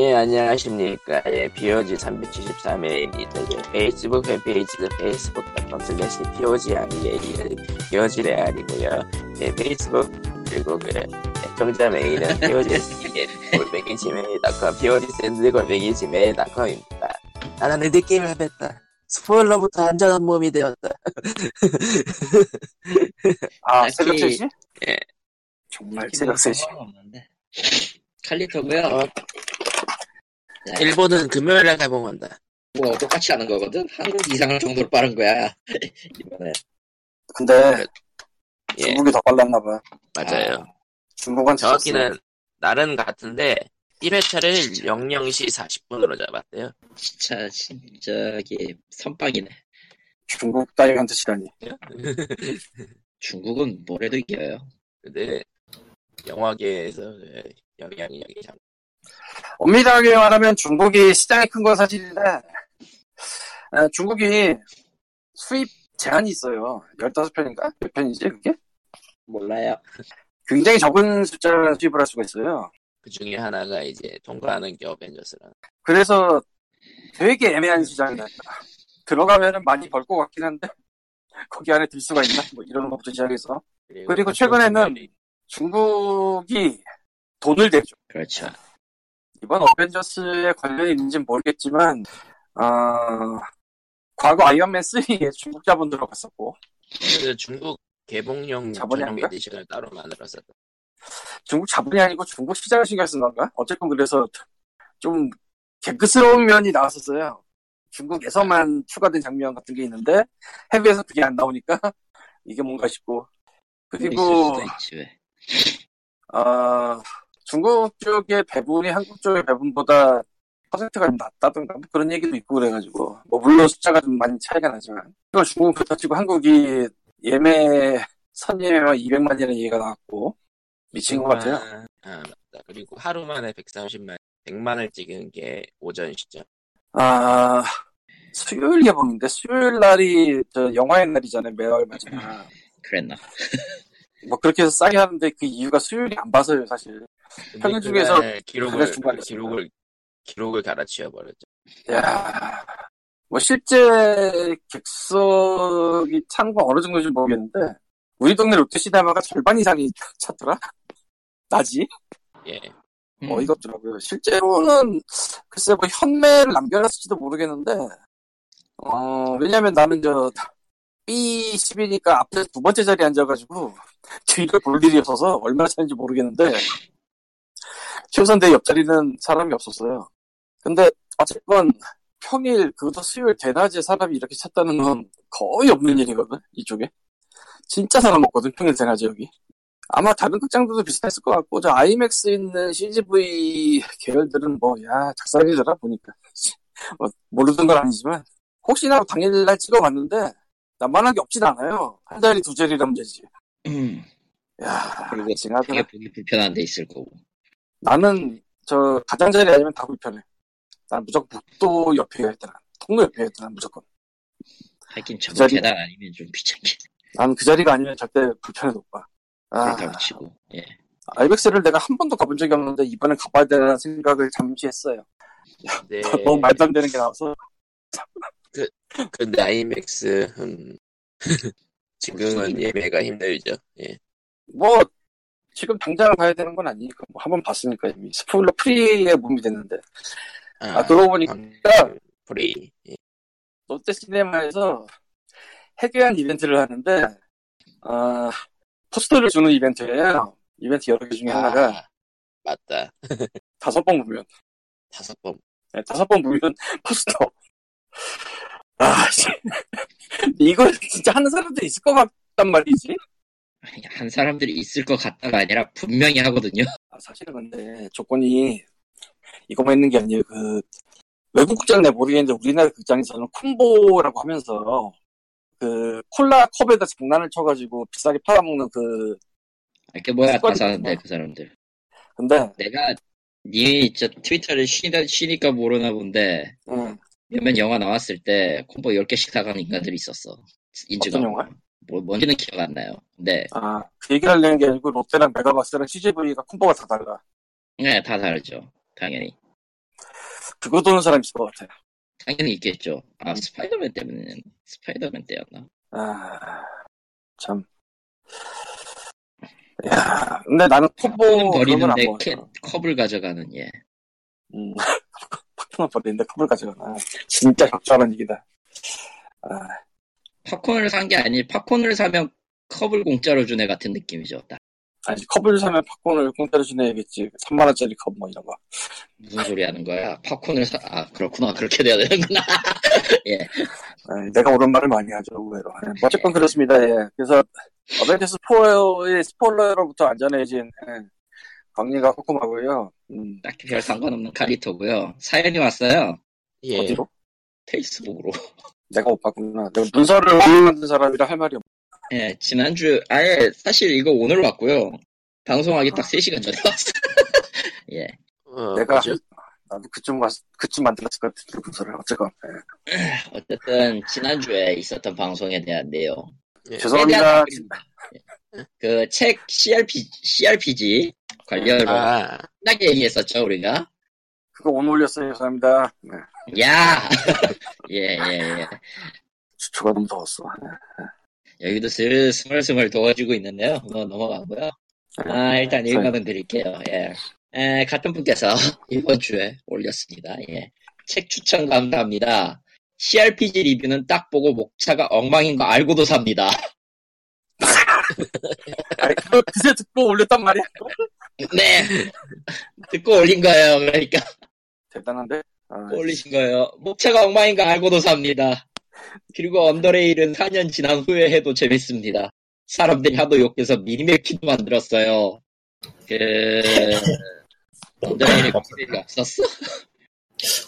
예, 안녕하십니까. 예, POG 373회입니다. 예, 페이스북 팬페이지는 facebook.com slash POG 아니에 POG real이고요. 예, 페이스북, 그리고 그, 애청자 메일은 POG 골뱅이 Gmail.com, POG send 골뱅이 Gmail.com입니다. 나는 느낌을 뺐다. 스포일러부터 안전한 몸이 되었다. 아, 딱히- 새벽 3시? 예. 정말 새벽 3시. 없는데. 칼리토고요. 어. 네, 일본은 금요일에 개봉한다. 뭐 똑같이 하는 거거든. 한국 이상할 정도로 빠른 거야. 이번에. 근데 예, 중국이 더 빨랐나 봐. 맞아요. 중국은 정확히는 날은 같은데 1회차를 00시 40분으로 잡았대요. 진짜 진짜 이게 선빵이네. 중국 따위한테 시간이. 중국은 뭐래도 이겨요. 근데 영화계에서 영향력이 참 엄밀하게 말하면 중국이 시장이 큰 건 사실인데 아, 중국이 수입 제한이 있어요. 15편인가? 몇 편이지 그게? 몰라요. 굉장히 적은 숫자를 수입을 할 수가 있어요. 그 중에 하나가 이제 통과하는 게 어벤져스라는. 그래서 되게 애매한 시장이다. 들어가면은 많이 벌 것 같긴 한데 거기 안에 들 수가 있나? 뭐 이런 것부터 시작해서 그리고 최근에는 중국이 돈을 대죠. 그렇죠. 이번 어벤져스에 관련이 있는지는 모르겠지만 어, 과거 아이언맨 3에 중국 자본 들어갔었고 그 중국 개봉용 아닌가? edition을 따로 만들었었다. 중국 자본이 아니고 중국 시장을 신경 쓴 건가? 어쨌건 그래서 좀 개그스러운 면이 나왔었어요. 중국에서만 추가된 장면 같은 게 있는데 해외에서 그게 안 나오니까 이게 뭔가 싶고 그리고. 어, 중국 쪽의 배분이 한국 쪽의 배분보다 퍼센트가 좀 낮다던가 뭐 그런 얘기도 있고 그래가지고 뭐 물론 숫자가 좀 많이 차이가 나지만 이걸 중국은 그렇다치고 한국이 예매 선예매만 200만이라는 얘기가 나왔고 미친 것 같아요. 아, 맞다. 그리고 하루 만에 130만, 100만을 찍은 게 오전 시점. 아 수요일 개봉인데 수요일 날이 저 영화의 날이잖아요 매월 마지막 그랬나? 뭐 그렇게 해서 싸게 하는데 그 이유가 수요일이 안 봐서요 사실 평일 그날 중에서 기록을 중간에 기록을 기록을 갈아치워 버렸죠. 야, 뭐 실제 객석이 찬거 어느 정도인지 모르겠는데 우리 동네 롯데시네마가 절반 이상이 찼더라. 나지? 예. 음. 어이가 없더라고요. 실제로는 글쎄 뭐 현매를 남겨놨을지도 모르겠는데 어 왜냐면 나는 저 B10이니까 앞에 두 번째 자리에 앉아가지고 뒤를 볼 일이 없어서 얼마나 차는지 모르겠는데 최우선대 옆자리는 사람이 없었어요. 근데 어쨌건 평일 그것도 수요일 대낮에 사람이 이렇게 찼다는 건 거의 없는 일이거든 이쪽에. 진짜 사람 없거든 평일 대낮에 여기. 아마 다른 극장들도 비슷했을 것 같고 저 아이맥스 있는 CGV 계열들은 뭐 야 작살이더라 보니까. 뭐, 모르던 건 아니지만. 혹시나 당일날 찍어봤는데 난만한 게 없진 않아요. 한 자리 두 자리라면 되지. 음. 야 그리고 징하더라 되게 불편한 데 있을 거고. 나는 저 가장자리 아니면 다 불편해 난 무조건 북도 옆에야 했더라 통로 옆에야 했더라 무조건 하긴 저거 자리- 계단 아니면 좀 귀찮긴. 난그 자리가 아니면 절대 불편해 못 봐. 아, 치고. 예. 아이백스를 내가 한 번도 가본 적이 없는데 이번엔 가봐야 되라는 생각을 잠시 했어요. 네. 너무 말도 안 되는 게 나와서 근데 아이맥스 음, 지금은 예매가 힘들죠. 예. 뭐 지금 당장 가야 되는 건 아니니까 뭐 한번 봤으니까 이미 스포일러 프리에 몸이 됐는데 아 그러고 보니까 광- 프리. 예. 롯데 시네마에서 해괴한 이벤트를 하는데 아 포스터를 주는 이벤트예요. 이벤트 여러 개 중에 하나가 아, 맞다. 다섯 번 보면 다섯 번. 네, 다섯 번 보면 포스터. 아, 씨. 이걸 진짜 하는 사람도 있을 것 같단 말이지. 한 사람들이 있을 것 같다가 아니라 분명히 하거든요. 아, 사실은 근데 조건이 이거만 있는 게 아니에요. 그 외국 극장 내 모르겠는데 우리나라 극장에서는 콤보라고 하면서 그 콜라 컵에다 장난을 쳐가지고 비싸게 팔아먹는 그 이게 뭐야 다 사는데. 그 사람들. 근데 내가 니저 트위터를 쉬다 쉬니까 모르나 본데 음, 몇몇 영화 나왔을 때 콤보 10개씩 사가는 인간들이 있었어. 인증 어떤 영화? 뭐, 뭔지는 기억 안 나요. 근데 아, 그 얘기를 하려는 게 아니고 롯데랑 메가박스랑 CGV가 콤보가 다 달라. 네, 다 다르죠. 당연히. 그거 도는 사람 있을 것 같아요. 당연히 있겠죠. 아 스파이더맨 때문에 스파이더맨 때였나? 아, 참. 야, 근데 나는 건 안 버리는데. 캐, 컵을 가져가는 예. 음, 팝콘은 버리는데 컵을 가져가. 아, 진짜 적절한 얘기다. 아, 팝콘을 산 게 아니 팝콘을 사면 컵을 공짜로 주네 같은 느낌이죠. 딱. 아니, 컵을 사면 팝콘을 공짜로 주내야겠지. 3만 원짜리 컵 뭐 이런 거. 무슨 소리 하는 거야? 팝콘을 사, 아, 그렇구나. 그렇게 돼야 되는구나. 예. 아, 내가 옳은 말을 많이 하죠, 의외로. 예, 뭐 어쨌건 그렇습니다, 예. 그래서, 어벤져스 4의 스포일러로부터 안전해진, 예. 광리가 꼼꼼하고요. 음, 딱히 별 상관없는 카리토고요. 사연이 왔어요. 예. 어디로? 페이스북으로. 내가 못 봤구나. 내가 문서를 만든 사람이라 할 말이 없 예, 지난주, 아예, 사실 이거 오늘 왔고요. 방송하기 딱 3시간 전에 왔어. 예. 어, 내가, 뭐죠? 나도 그쯤 왔, 그쯤 만들었을 것 같은데, 문서를. 어쨌건. 예. 어쨌든, 지난주에 있었던 방송에 대한 내용. 예. 죄송합니다. 그 책 CRPG, CRPG 관련으로 아, 신나게 얘기했었죠, 우리가. 그거 오늘 올렸어요. 죄송합니다. 네. 야! 예, 예, 예. 주초가 너무 더웠어. 여기도 슬 스멀스멀 도와주고 있는데요. 뭐 넘어가고요. 아, 일단 읽어는 드릴게요. 예. 에, 같은 분께서 이번 주에 올렸습니다. 예. 책 추천 감사합니다. CRPG 리뷰는 딱 보고 목차가 엉망인 거 알고도 삽니다. 아니, 그거 그새 듣고 올렸단 말이야. 네. 듣고 올린 거예요. 그러니까 대단한데? 아, 올리신 거예요. 목차가 엉망인 거 알고도 삽니다. 그리고 언더레일은 4년 지난 후에 해도 재밌습니다. 사람들이 하도 욕해서 미니맵키도 만들었어요. 그 언더레일에 미니맵이 없었어?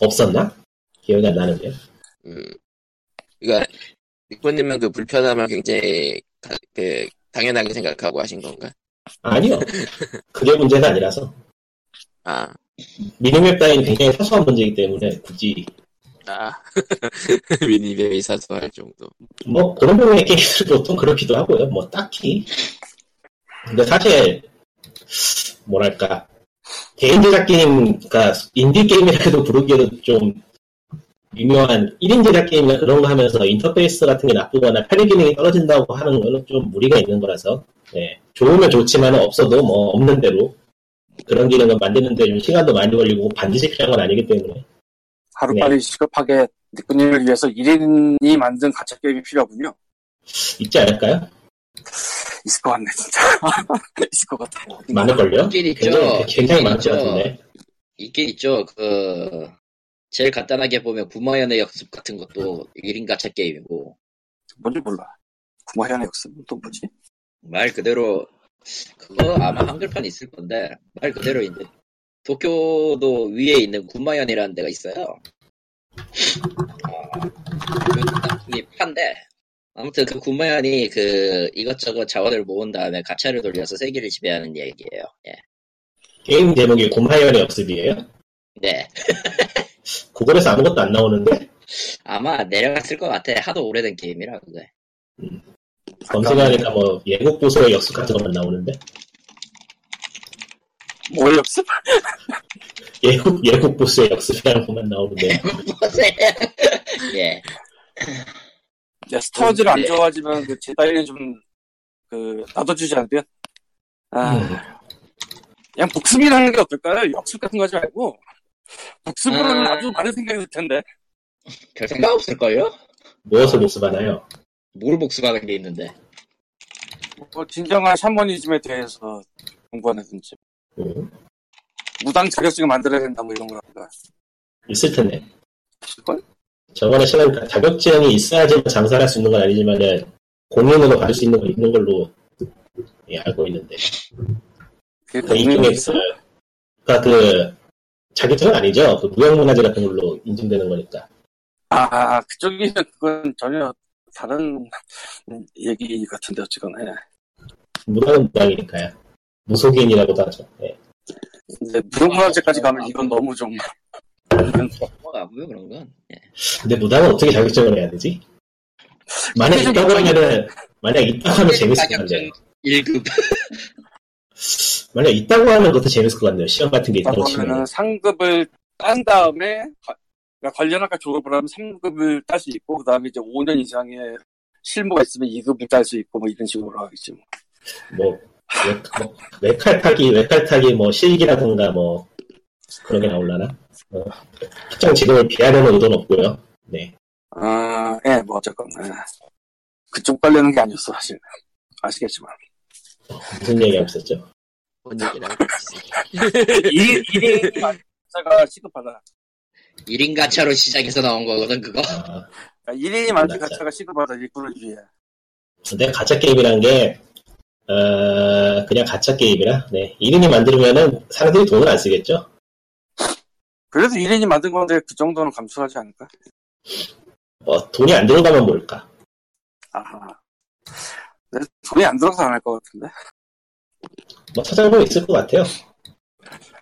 없었나? 기억이 안 나는데요. 음. 그니까, 니코님은 그 불편함을 굉장히, 가- 그, 당연하게 생각하고 하신 건가? 아니요. 그게 문제가 아니라서. 아, minimap 따위는 굉장히 사소한 문제이기 때문에 굳이 아. minimap이 사소할 정도. 뭐 그런 부분의 게임들 보통 그렇기도 하고요. 뭐 딱히. 근데 사실 뭐랄까 개인 제작 게임, 그러니까 인디 게임이라도 부르기에도 좀 미묘한 1인 제작 게임이나 그런 거 하면서 인터페이스 같은 게 나쁘거나 편의 기능이 떨어진다고 하는 거는 좀 무리가 있는 거라서 네. 좋으면 좋지만 없어도 뭐 없는 대로 그런 기능을 만드는데 좀 시간도 많이 걸리고 반드시 필요한 건 아니기 때문에 하루빨리 시급하게 니꾸님을 위해서 1인이 만든 가짜 게임이 필요하군요. 있지 않을까요? 있을 것 같네, 진짜. 있을 것 같아요. 많을걸요? 있긴 있죠. 굉장히, 굉장히 많을 것. 같은데 있긴 있죠. 그 제일 간단하게 보면 구마연의 역습 같은 것도 1인 가차 게임이고 뭔지 몰라. 구마현의 역습은 또 뭐지? 말 그대로 그거 아마 한글판 있을 건데 말 그대로 이제 도쿄도 위에 있는 군마현이라는 데가 있어요. 이 판데 아무튼 그 군마현이 그 이것저것 자원을 모은 다음에 가차를 돌려서 세계를 지배하는 얘기예요. 예. 게임 제목이 곰하연의 역습이에요? 네. 구글에서 아무것도 안 나오는데 아마 내려갔을 것 같아. 하도 오래된 게임이라 그게. 검색하니까 뭐 예국 보수의 역습 같은 것만 나오는데 뭘 역습? 예국 예국 보수의 역습이라는 것만 나오는데. 예. 야, 스타워즈를 안 네. 좋아하지만 그 제다이는 좀, 그, 놔둬주지 않으면? 아, 음. 그냥 복습이라는 게 어떨까요? 역습 같은 거 하지 말고. 복습으로는 아. 아주 많은 생각이 들 텐데. 별 생각 없을 걸요? 무엇을 복습하나요? 뭘 복수하는 게 있는데. 뭐, 진정한 샤머니즘에 대해서 공부하든지. 음, 무당 자격증을 만들어야 된다, 뭐 이런 거라든가. 있을 텐데 있을걸? 저번에 시간 자격증이 있어야지만 장사를 할 수 있는 건 아니지만 공연으로 가질 수 있는 건 있는 걸로 예, 알고 있는데 그게 그 있어요. 그러니까 그 자격증은 아니죠. 그 무형문화재 같은 걸로 인증되는 거니까. 아, 그쪽이 그건 전혀 다른 얘기 같은데, 어쨌거나. 예. 무당은 무당이니까요. 무속인이라고도 하죠. 예. 근데 무형문화재까지 가면 이건 너무 좀. 뭐가고요 그런 건. 예. 근데 무당은 어떻게 자격증을 해야 되지? 만약 있다고 하면은 만약 있다고 하면 재밌을 것 같네요. 1급. 만약 있다고 하면 그것도 재밌을 것 같네요. 시험 같은 게 있다고 그러면은 치면 상급을 딴 다음에 가- 그러니까 관련학과 졸업을 하면 3급을 딸 수 있고 그 다음에 이제 5년 이상의 실무가 있으면 2급을 딸 수 있고 뭐 이런 식으로 하겠지 뭐. 뭐, 외, 뭐 외칼 타기, 외칼 타기, 뭐, 실기라든가, 뭐, 그런 게 나올라나? 어, 특정 직업을 피하려는 의도는 없고요. 네. 아, 예, 뭐 어쨌건 예. 그쪽 관련한 게 아니었어 사실 아시겠지만 무슨 얘기가 있었죠? 뭔 얘기라고 했지. 1인 가차가 시급하다 1인 가차로 시작해서 나온 거거든, 그거. 아, 그러니까 1인이 만든. 가차가 시급하다 일꾼을 위해 근데 가짜 게임이란 게, 어, 그냥 가짜 게임이라, 네. 이름이 만들면은 사람들이 돈을 안 쓰겠죠? 그래도 1인이 만든 건데 그 정도는 감수하지 않을까? 어, 돈이 안 들어가면 뭘까? 아하 근데 돈이 안 들어서 안 할 것 같은데 뭐 찾아보면 있을 것 같아요.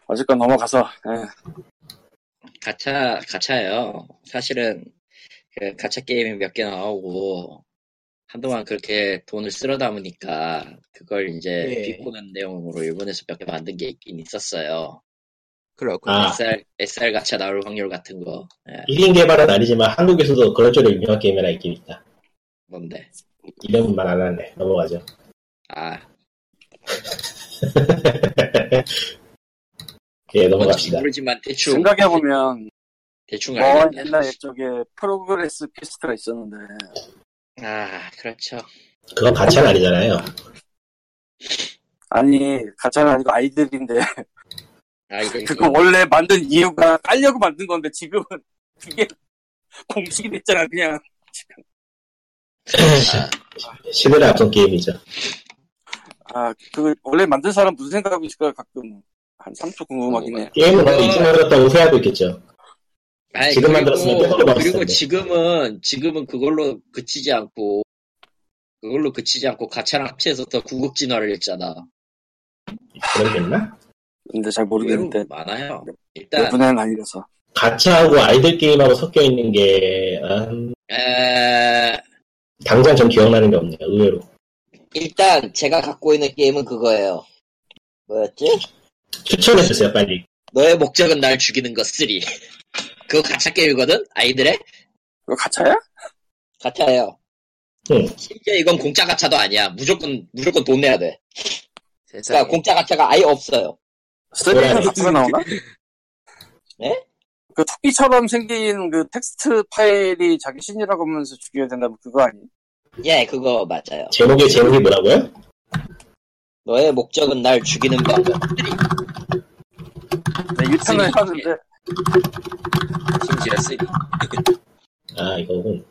어쨌건 넘어가서 예. 가차, 가차예요. 사실은, 그 가차 게임이 몇 개 나오고, 한동안 그렇게 돈을 쓸어 담으니까, 그걸 이제 예. 비꼬는 내용으로 일본에서 몇 개 만든 게 있긴 있었어요. 그렇군요. 아. SR, SR 가차 나올 확률 같은 거. 예, 1인 개발은 아니지만 한국에서도 그런 쪽으로 유명한 게임이 하나 있긴 있다. 뭔데. 이름만 안 하네. 넘어가죠. 아, 예, 넘어갑시다. 모르지만 대충, 생각해보면 대충 먼 알겠네. 옛날 옛적에 Progress Quest가 있었는데 아, 그렇죠. 그건 가차는 아니잖아요. 아니 가차는 아니고 아이들인데 아, 그거 원래 만든 이유가 깔려고 만든 건데 지금은 그게 공식이 됐잖아 그냥 시대를 앞선 게임이죠. 아그 원래 만든 사람 무슨 생각하고 있을까 가끔 한 3초 궁금하긴 해 게임은 뭐 이제 만들었다고 후회하고 있겠죠. 아니, 지금 그리고- 만들었으면 그리고 텐데. 지금은, 지금은 그걸로 그치지 않고, 그걸로 그치지 않고 가차랑 합체해서 더 구급 진화를 했잖아. 있나? 근데 잘 모르겠는데 많아요. 일단, 내분에는 아니라서 가차하고 아이들 게임하고 섞여 있는 게, 음, 에, 당장 전 기억나는 게 없네요. 의외로. 일단 제가 갖고 있는 게임은 그거예요. 뭐였지? 추천해주세요, 빨리. 너의 목적은 날 죽이는 것 3. 그거 가차 게임이거든? 아이들의? 그거 가차야? 가차예요. 응. 심지어 이건 공짜 가차도 아니야. 무조건, 무조건 돈 내야 돼. 세상에. 그러니까 공짜 가차가 아예 없어요. 쓰리는 뭐야, 가차가 나오나? 네? 그 토끼처럼 생긴 그 텍스트 파일이 자기 신이라고 하면서 죽여야 된다면 그거 아니? 예, 그거 맞아요. 제목이, 제목이 뭐라고요? 너의 목적은 날 죽이는 방법. 내 1편을 해봤는데 심지어 쓰리. 아, 이거군.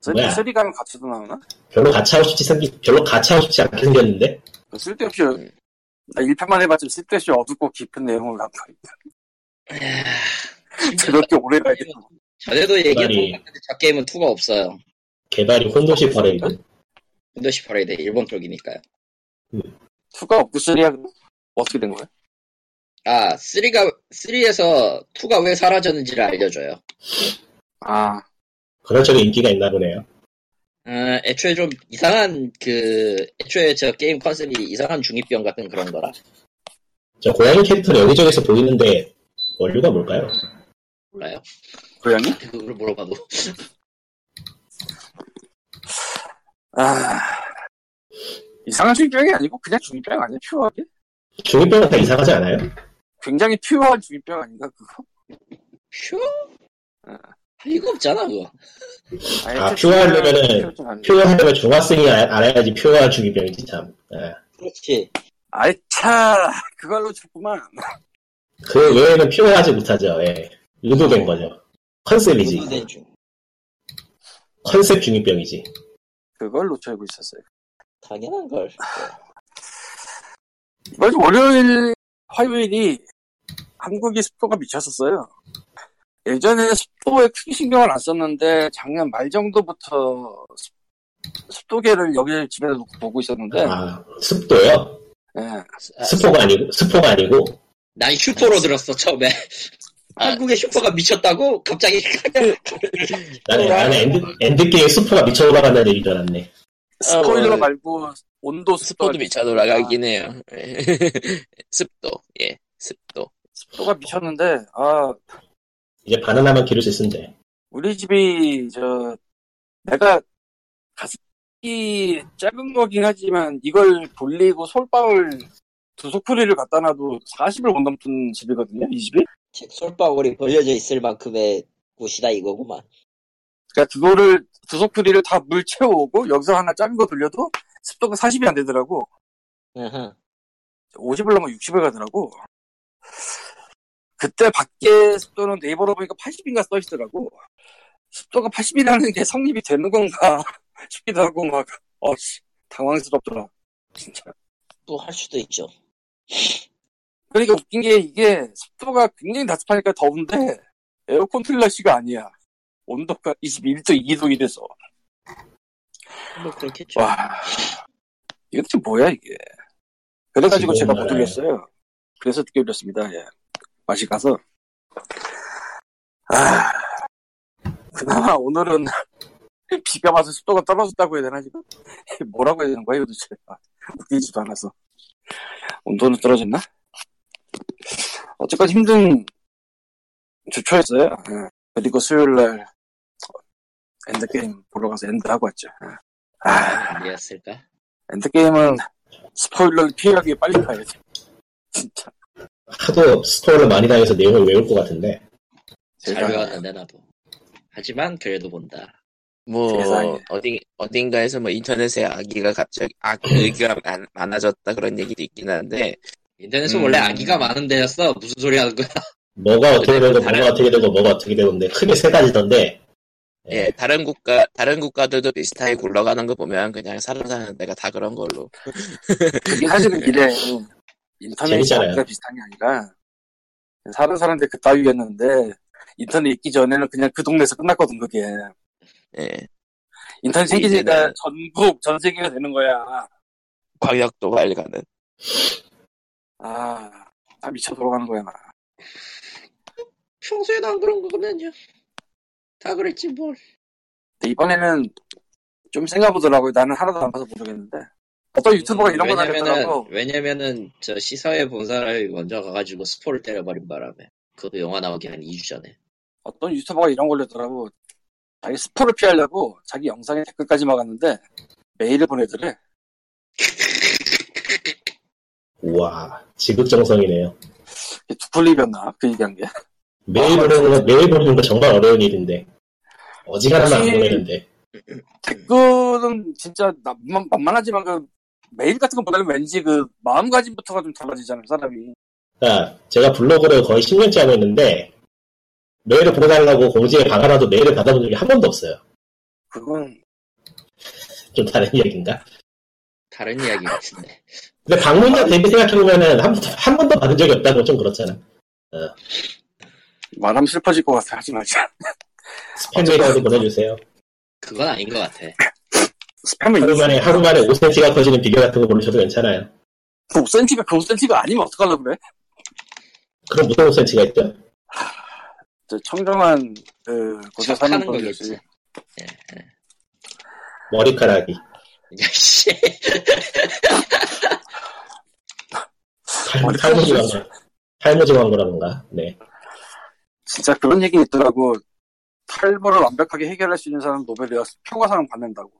쓰리, 뭐야? 쓰리 가면 가차도 나오나? 별로 가차하고 싶지 생기, 별로 가차하고 싶지 않게 생겼는데? 그 쓸데없이 나 1편만 해봤지만 쓸데없이 어둡고 깊은 내용을 갖고 있다 그렇게 오래 가야겠다 전에도 얘기했던 말이- 것 같은데 저 게임은 2가 없어요. 개발이 혼도시 퍼레이드? 윈도시 퍼레이드 일본 쪽이니까요. 2가 없고 3야 어떻게 된 거야? 아, 3가, 3에서 2가 왜 사라졌는지를 알려줘요. 아 그런 쪽에 인기가 있나 보네요. 아, 애초에 좀 이상한, 그, 애초에 저 게임 컨셉이 이상한 중이병 같은 그런 거라. 저 고양이 캐릭터는 여기저기서 보이는데, 원료가 뭘까요? 몰라요. 고양이? 그걸 물어봐도. 아 이상한 중이병이 아니고 그냥 중이병 아니야 퓨어하게? 중이병은 다 이상하지 않아요? 굉장히 퓨어한 중이병 아닌가 그거? 퓨? 할 리가 없잖아, 그거. 아니, 아, 대충 퓨어 하려면은 퓨어는 아니고. 표현하려면 중학생이 알- 알아야지 표현한 중이병이지, 참. 예. 그렇지. 아이 차 그걸로 줬구만 그 외에는 표현하지 못하죠, 예. 의도된 거죠. 컨셉이지. 컨셉 중이병이지. 그걸 놓쳐고 있었어요 당연한 걸. 이번 주 월요일 화요일이 한국이 습도가 미쳤었어요 예전에는 습도에 크게 신경을 안 썼는데 작년 말 정도부터 습- 습도계를 여기 집에 놓고 보고 있었는데 아, 습도요? 예. 아, 스포가 아니고, 스포가 아니고, 난 슈퍼로 들었어, 처음에. 아. 한국의 슈퍼가 미쳤다고? 갑자기. 나는, 나는 end, 엔드게임 스포가 미쳐 올라간다는 얘기인 줄 알았네. 스포일러 어, 말고 온도 습도도 미쳐 돌아가긴 해요. 예. 습도, 예, 습도. 습도가 미쳤는데 아 이제 바나나만 기를 수 있는데. 우리 집이 저 내가 가습기 작은 거긴 하지만 이걸 돌리고 솔방울 두 소쿠리를 갖다 놔도 40을 못 넘는 집이거든요 이 집이 책 솔방울이 벌려져 있을 만큼의 곳이다 이거구만. 그러니까 그거를 두 소쿠리를 다 물 채워오고 여기서 하나 작은 거 돌려도 습도가 40이 안 되더라고. 으흠. 50을 넘어 60을 가더라고. 그때 밖에 습도는 네이버로 보니까 80인가 써있더라고. 습도가 80이라는 게 성립이 되는 건가 싶기도 하고 막 어씨 당황스럽더라 진짜. 또 할 수도 있죠. 그러니까 웃긴 게 이게 습도가 굉장히 다습하니까 더운데 에어컨 틀라시가 아니야 온도가 21도 2도 이래서. 뭐 그렇겠죠. 와 이거 좀 뭐야 이게? 그래가지고 제가 못 올렸어요. 그래서 늦게 올렸습니다. 예. 맛이 가서. 아 그나마 오늘은 비가 와서 습도가 떨어졌다고 해야 되나 지금? 뭐라고 해야 되는 거야 이거 도대체? 아, 웃기지도 않아서. 온도는 떨어졌나? 어쨌건 힘든 주초였어요. 예. 그리고 수요일날 엔드게임 보러 가서 end하고 왔죠 예. 아 아니었을까? 엔드게임은 스포일러를 피하기 빨리 가야지. 진짜. 하도 스포를 많이 당해서 내용을 외울 것 같은데. 잘. 외웠는데 나도. 하지만 그래도 본다. 뭐 세상에. 어디 어딘가에서 뭐 인터넷에 아기가 갑자기 아기가 많, 많아졌다 그런 얘기도 있긴 한데 인터넷은 음. 원래 아기가 많은 데였어. 무슨 소리 하는 거야? 뭐가 어떻게 되고, 다른- 뭐가 어떻게 되고, 뭐가 어떻게 되는데, 크게 세 가지던데, 예 다른 국가 다른 국가들도 비슷하게 굴러가는 거 보면 그냥 사람 사는 데가 다 그런 걸로 그게 사실은 이래. 인터넷이. 아기가 비슷한 게 아니라, 사는 사람들 그 따위였는데, 인터넷 있기 전에는 그냥 그 동네에서 끝났거든, 그게. 예 인터넷 생기니까 이제는- 전국, 전 세계가 되는 거야. 광역도 발가는 아, 다 미쳐 돌아가는 거야, 나. 평소에도 안 그런 거거든요. 다 그랬지 뭘. 근데 이번에는 좀 센가 보더라고요. 나는 하나도 안 봐서 모르겠는데. 어떤 유튜버가 이런 거 왜냐면은 날렸더라고. 왜냐면은 저 시사회 본사를 먼저 가가지고 스포를 때려버린 바람에 그것도 영화 나오기 한 2주 전에. 어떤 유튜버가 이런 거 올렸더라고. 자기 스포를 피하려고 자기 영상에 댓글까지 막았는데 메일을 보내더래. 우와, 지극정성이네요. 이게 두플립이었나? 그 얘기한 게. 매일 아, 보내는 거, 매일 보내는 거 정말 어려운 일인데. 어지간하면 안 보내는데. 댓글은 진짜 나- 만- 만만하지만 그 메일 같은 거 보내면 왠지 그 마음가짐부터가 좀 달라지잖아요, 사람이. 그러니까 제가 블로그를 거의 10년째 하고 있는데, 메일을 보내달라고 공지에 박아놔도 메일을 받아본 적이 한 번도 없어요. 그건 좀 다른 이야기인가? 다른 이야기 같은데. 근데 방문자 대비 생각해보면은 한, 한 번도 받은 적이 없다고 좀 그렇잖아. 말하면 슬퍼질 것 같아. 하지 말자. 스팸 메일이라도 보내주세요. 그건 아닌 것 같아. 스팸을 하루 만에, 하루 만에 5cm가 커지는 비교 같은 거 보내셔도 괜찮아요. 그 5cm가 그 5cm가 아니면 어떡하려고 그래? 그럼 무슨 5cm가 있죠? 저 청정한 그 곳에 사는. 거겠지. 예, 예. 머리카락이. 야, 씨. 탈- 머리카락이 탈모지 있었지. 광고. 탈모지 광고라던가. 네. 진짜 그런 얘기 있더라고. 탈모를 완벽하게 해결할 수 있는 사람 노벨 평화상 받는다고.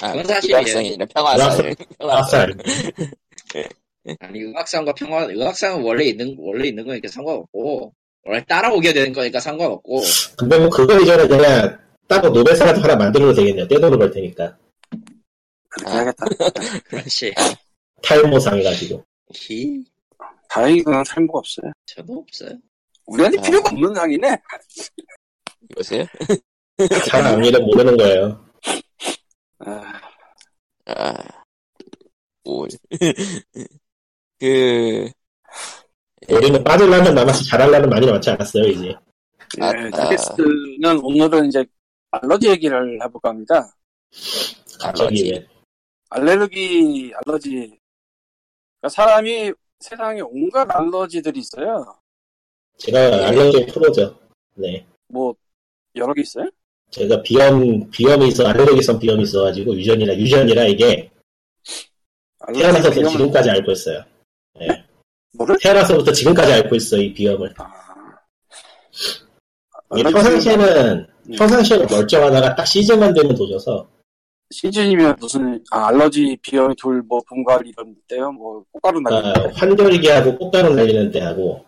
아 그건 사실이에요. 평화상 평화상. 아니 의학상과 평화 의학상은 원래 있는 원래 있는 거니까 상관없고 원래 따라오게 되는 거니까 상관없고 근데 뭐 그거 이전에 그냥 따로 노벨상라도 하나 만들어도 되겠네요. 떼돈을 벌 테니까. 그렇게 아. 해야겠다. 그렇지. 탈모상 해가지고. 히 다행히 그건 탈모가 없어요. 저도 없어요. 우리한테 아. 필요가 없는 상이네. 이보세요 사람 앞일은 모르는 거예요. 아, 아, 올. 그, 우리는 빠질라면 남아서 잘하려면 많이 남지 않았어요, 이제. 아, 네, 아. 팟캐스트는 오늘은 이제 알러지 얘기를 해볼까 합니다. 갑자기 왜. 알레르기, 알러지. 그러니까 사람이 세상에 온갖 알러지들이 있어요. 제가 알러지 프로죠. 네. 뭐, 여러 개 있어요? 제가 비염, 비염이 있어, 알레르기성 비염이 있어가지고, 유전이라, 유전이라 이게, 태어나서 비염은 지금까지 알고 있어요. 뭐를? 태어나서부터 지금까지 앓고 있어 이 비염을. 아, 알러지- 평상시에는 음. 평상시에는 멀쩡하다가 딱 시즌만 되면 도져서 시즌이면 무슨 아, 알러지 비염 돌뭐 봄가을 이런 때요 뭐 꽃가루 아, 날리는 때 환절기 하고 꽃가루 날리는 때 하고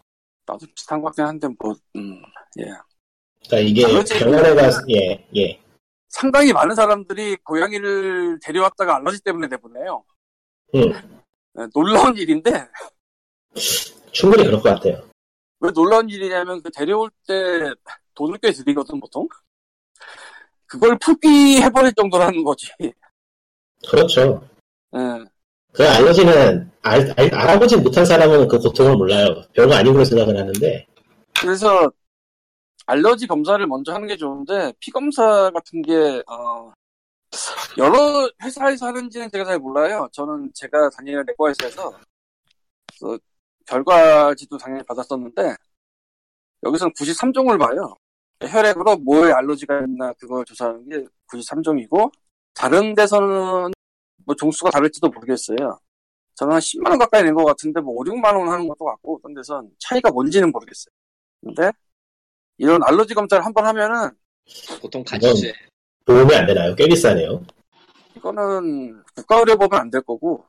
나도 비슷한 것 같긴 한데 뭐 음, 예. 그러니까 이게 병원에 가서 예 예. 상당히 많은 사람들이 고양이를 데려왔다가 알러지 때문에 내보내요. 음. 네, 놀라운 일인데 충분히 그럴 것 같아요. 왜 놀라운 일이냐면 그 데려올 때 돈을 꽤 들이거든 보통. 그걸 포기해버릴 정도라는 거지. 그렇죠. 예. 그 알러지는 알, 알, 알 아보지 못한 사람은 그 고통을 몰라요. 별거 아니고 생각을 하는데 그래서 알러지 검사를 먼저 하는 게 좋은데 피 검사 같은 게 어, 여러 회사에서 하는지는 제가 잘 몰라요. 저는 제가 다니는 내과 회사에서 그 결과지도 당연히 받았었는데 여기서는 93종을 봐요. 혈액으로 뭐에 알러지가 있나 그걸 조사하는 게 93종이고 다른 데서는 뭐 종수가 다를지도 모르겠어요. 저는 한 10만 원 가까이 낸 것 같은데 뭐 5, 6만 원 하는 것도 같고 어떤 데선 차이가 뭔지는 모르겠어요. 근데 이런 알러지 검사를 한 번 하면은 보통 가지수에 보험이 안 되나요? 꽤 비싸네요. 이거는 국가 의료 보면 안 될 거고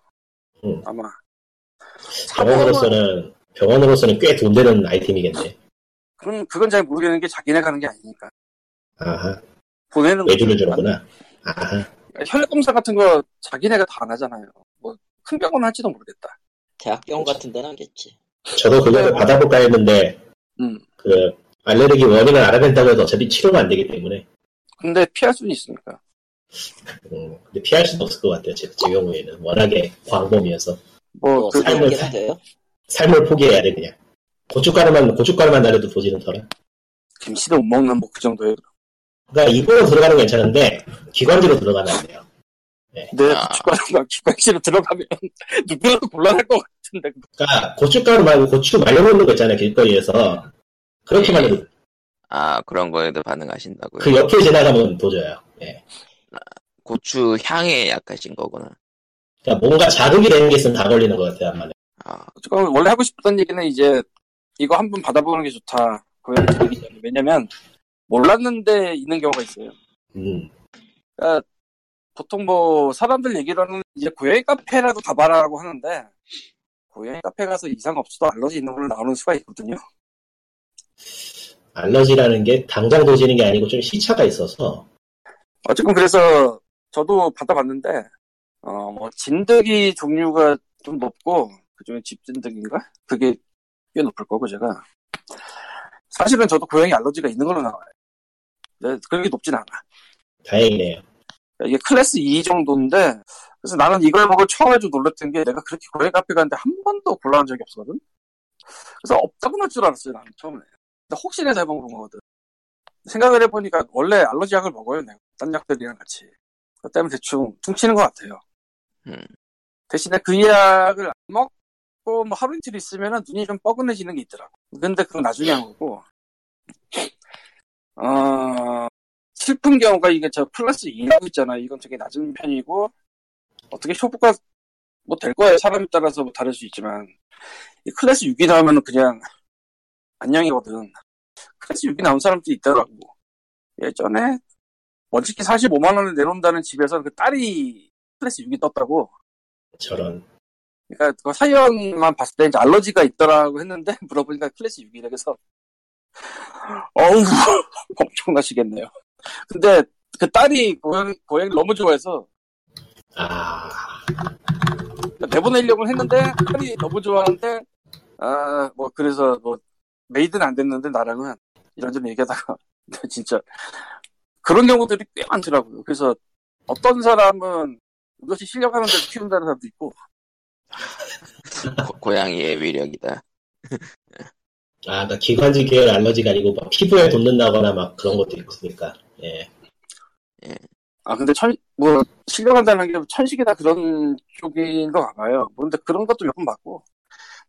음. 아마 병원으로서는 병원으로서는 꽤 돈 되는 아이템이겠네. 그건 그건 잘 모르겠는 게 자기네 가는 게 아니니까 아하 보내는 외주를. 주는구나. 아하 혈액 검사 같은 거 자기네가 다 안 하잖아요. 뭐 큰 병원 할지도 모르겠다. 대학병원 같은 데는 하겠지. 저도 그거를 받아볼까 했는데 음. 그 알레르기 원인을 알아낸다고 해도 어차피 치료가 안 되기 때문에 근데 피할 수는 있으니까. 음, 근데 피할 수는 없을 것 같아요. 제, 제 경우에는 워낙에 광범위해서 뭐뭐 그, 삶을 돼요? 삶을 포기해야 돼 그냥. 고춧가루만 고춧가루만 나래도 도지는 털어. 김치도 못 먹는 뭐 그 정도예요. 그러니까 입으로 들어가는 건 괜찮은데 기관지로 들어가면 안 돼요. 근데 아. 고춧가루가 기관지로 들어가면 누구라도 곤란할 것 같은데. 그러니까 고춧가루 말고 고추 말려놓는 거 있잖아요 길거리에서 그렇게만 해도 아 그런 거에도 반응하신다고요? 그 옆에 지나가면 도져요. 예. 고추 향에 약하신 거구나. 그러니까 뭔가 자극이 되는 게 있으면 다 걸리는 것 같아요 한마디. 아, 원래 하고 싶었던 얘기는 이제 이거 한번 받아보는 게 좋다. 고양이 들이기 전에. 왜냐면 몰랐는데 있는 경우가 있어요. 음, 그러니까 보통 뭐 사람들 얘기로는 이제 고양이 카페라도 가봐라라고 하는데 고양이 카페 가서 이상 없어도 알러지 있는 걸로 나오는 수가 있거든요. 알러지라는 게 당장 도지는 게 아니고 좀 시차가 있어서 어쨌든 그래서 저도 받아봤는데 어 뭐 진드기 종류가 좀 높고 그중에 집진드기인가 그게 꽤 높을 거고 제가 사실은 저도 고양이 알러지가 있는 걸로 나와요. 근데 그렇게 높진 않아. 다행이네요. 이게 클래스 2 정도인데 그래서 나는 이걸 보고 처음에 좀 놀랐던 게 내가 그렇게 고양이 카페 갔는데 한 번도 곤란한 적이 없거든. 그래서 없다고 할 줄 알았어요 나는 처음에. 근데 혹시나 잘먹은 거거든. 생각을 해보니까 원래 알러지 약을 먹어요 내가 딴 약들이랑 같이. 그것 때문에 대충 퉁치는 것 같아요. 음. 대신에 그 약을 안 먹고 뭐 하루 이틀 있으면 눈이 좀 뻐근해지는 게 있더라고. 근데 그건 나중에 한 거고. 어, 슬픈 경우가 이게 저 플러스 2라고 있잖아요. 이건 되게 낮은 편이고, 어떻게 효과가 뭐 될 거예요. 사람에 따라서 뭐 다를 수 있지만. 이 클래스 6이 나오면은 그냥 안녕이거든. 클래스 6이 나온 사람도 있더라고. 예전에 먼치킨 45만 원을 내놓는다는 집에서 그 딸이 클래스 6이 떴다고. 저런 그러니까 그 사연만 봤을 때 이제 알러지가 있더라고 했는데 물어보니까 클래스 6이래 그래서 어우 엄청나시겠네요. 근데 그 딸이 고양이 고양이를 너무 좋아해서 아 내보내려고 했는데 딸이 너무 좋아하는데 아 뭐 그래서 뭐 made는 안 됐는데 나랑은 이런저런 얘기하다가 진짜 그런 경우들이 꽤 많더라고요. 그래서 어떤 사람은 이것이 실력하는 데도 키운다는 사람도 있고 고, 고양이의 위력이다. 아, 그러니까 기관지 계열 알러지가 아니고 막 피부에 돋는다거나 막 그런 것도 있으니까. 예. 아, 근데 천, 뭐, 실력한다는 게 천식이다 그런 쪽인 거 같아요. 뭐 근데 그런 것도 몇 번 봤고,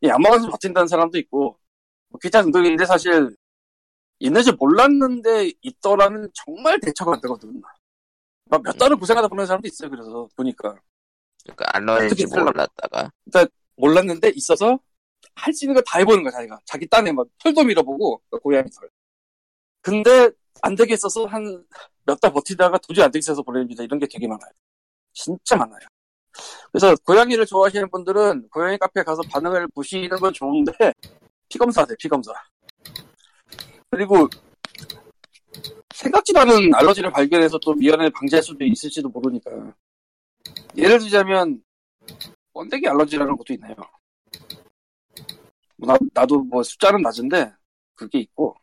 약 먹어서 버틴다는 사람도 있고, 뭐 기타 등등인데 사실, 있는지 몰랐는데 있더라는 정말 대처가 안 되거든. 막 몇 달을 고생하다 보는 사람도 있어요, 그래서, 보니까. 그러니까 알러지 어떻게 살라- 몰랐다가 몰랐는데 있어서, 할 수 있는 거 다 해보는 거야, 자기가. 자기 딴에 막 털도 밀어보고, 그 고양이 털. 근데 안 되겠어서 한 몇 달 버티다가 도저히 안 되겠어서 보냅니다. 이런 게 되게 많아요. 진짜 많아요. 그래서 고양이를 좋아하시는 분들은 고양이 카페에 가서 반응을 보시는 건 좋은데 피검사 하세요, 피검사. 그리고 생각지도 않은 알러지를 발견해서 또 미연에 방지할 수도 있을지도 모르니까. 예를 들자면 번데기 알러지라는 것도 있네요. 나, 나도 뭐 숫자는 낮은데 그게 있고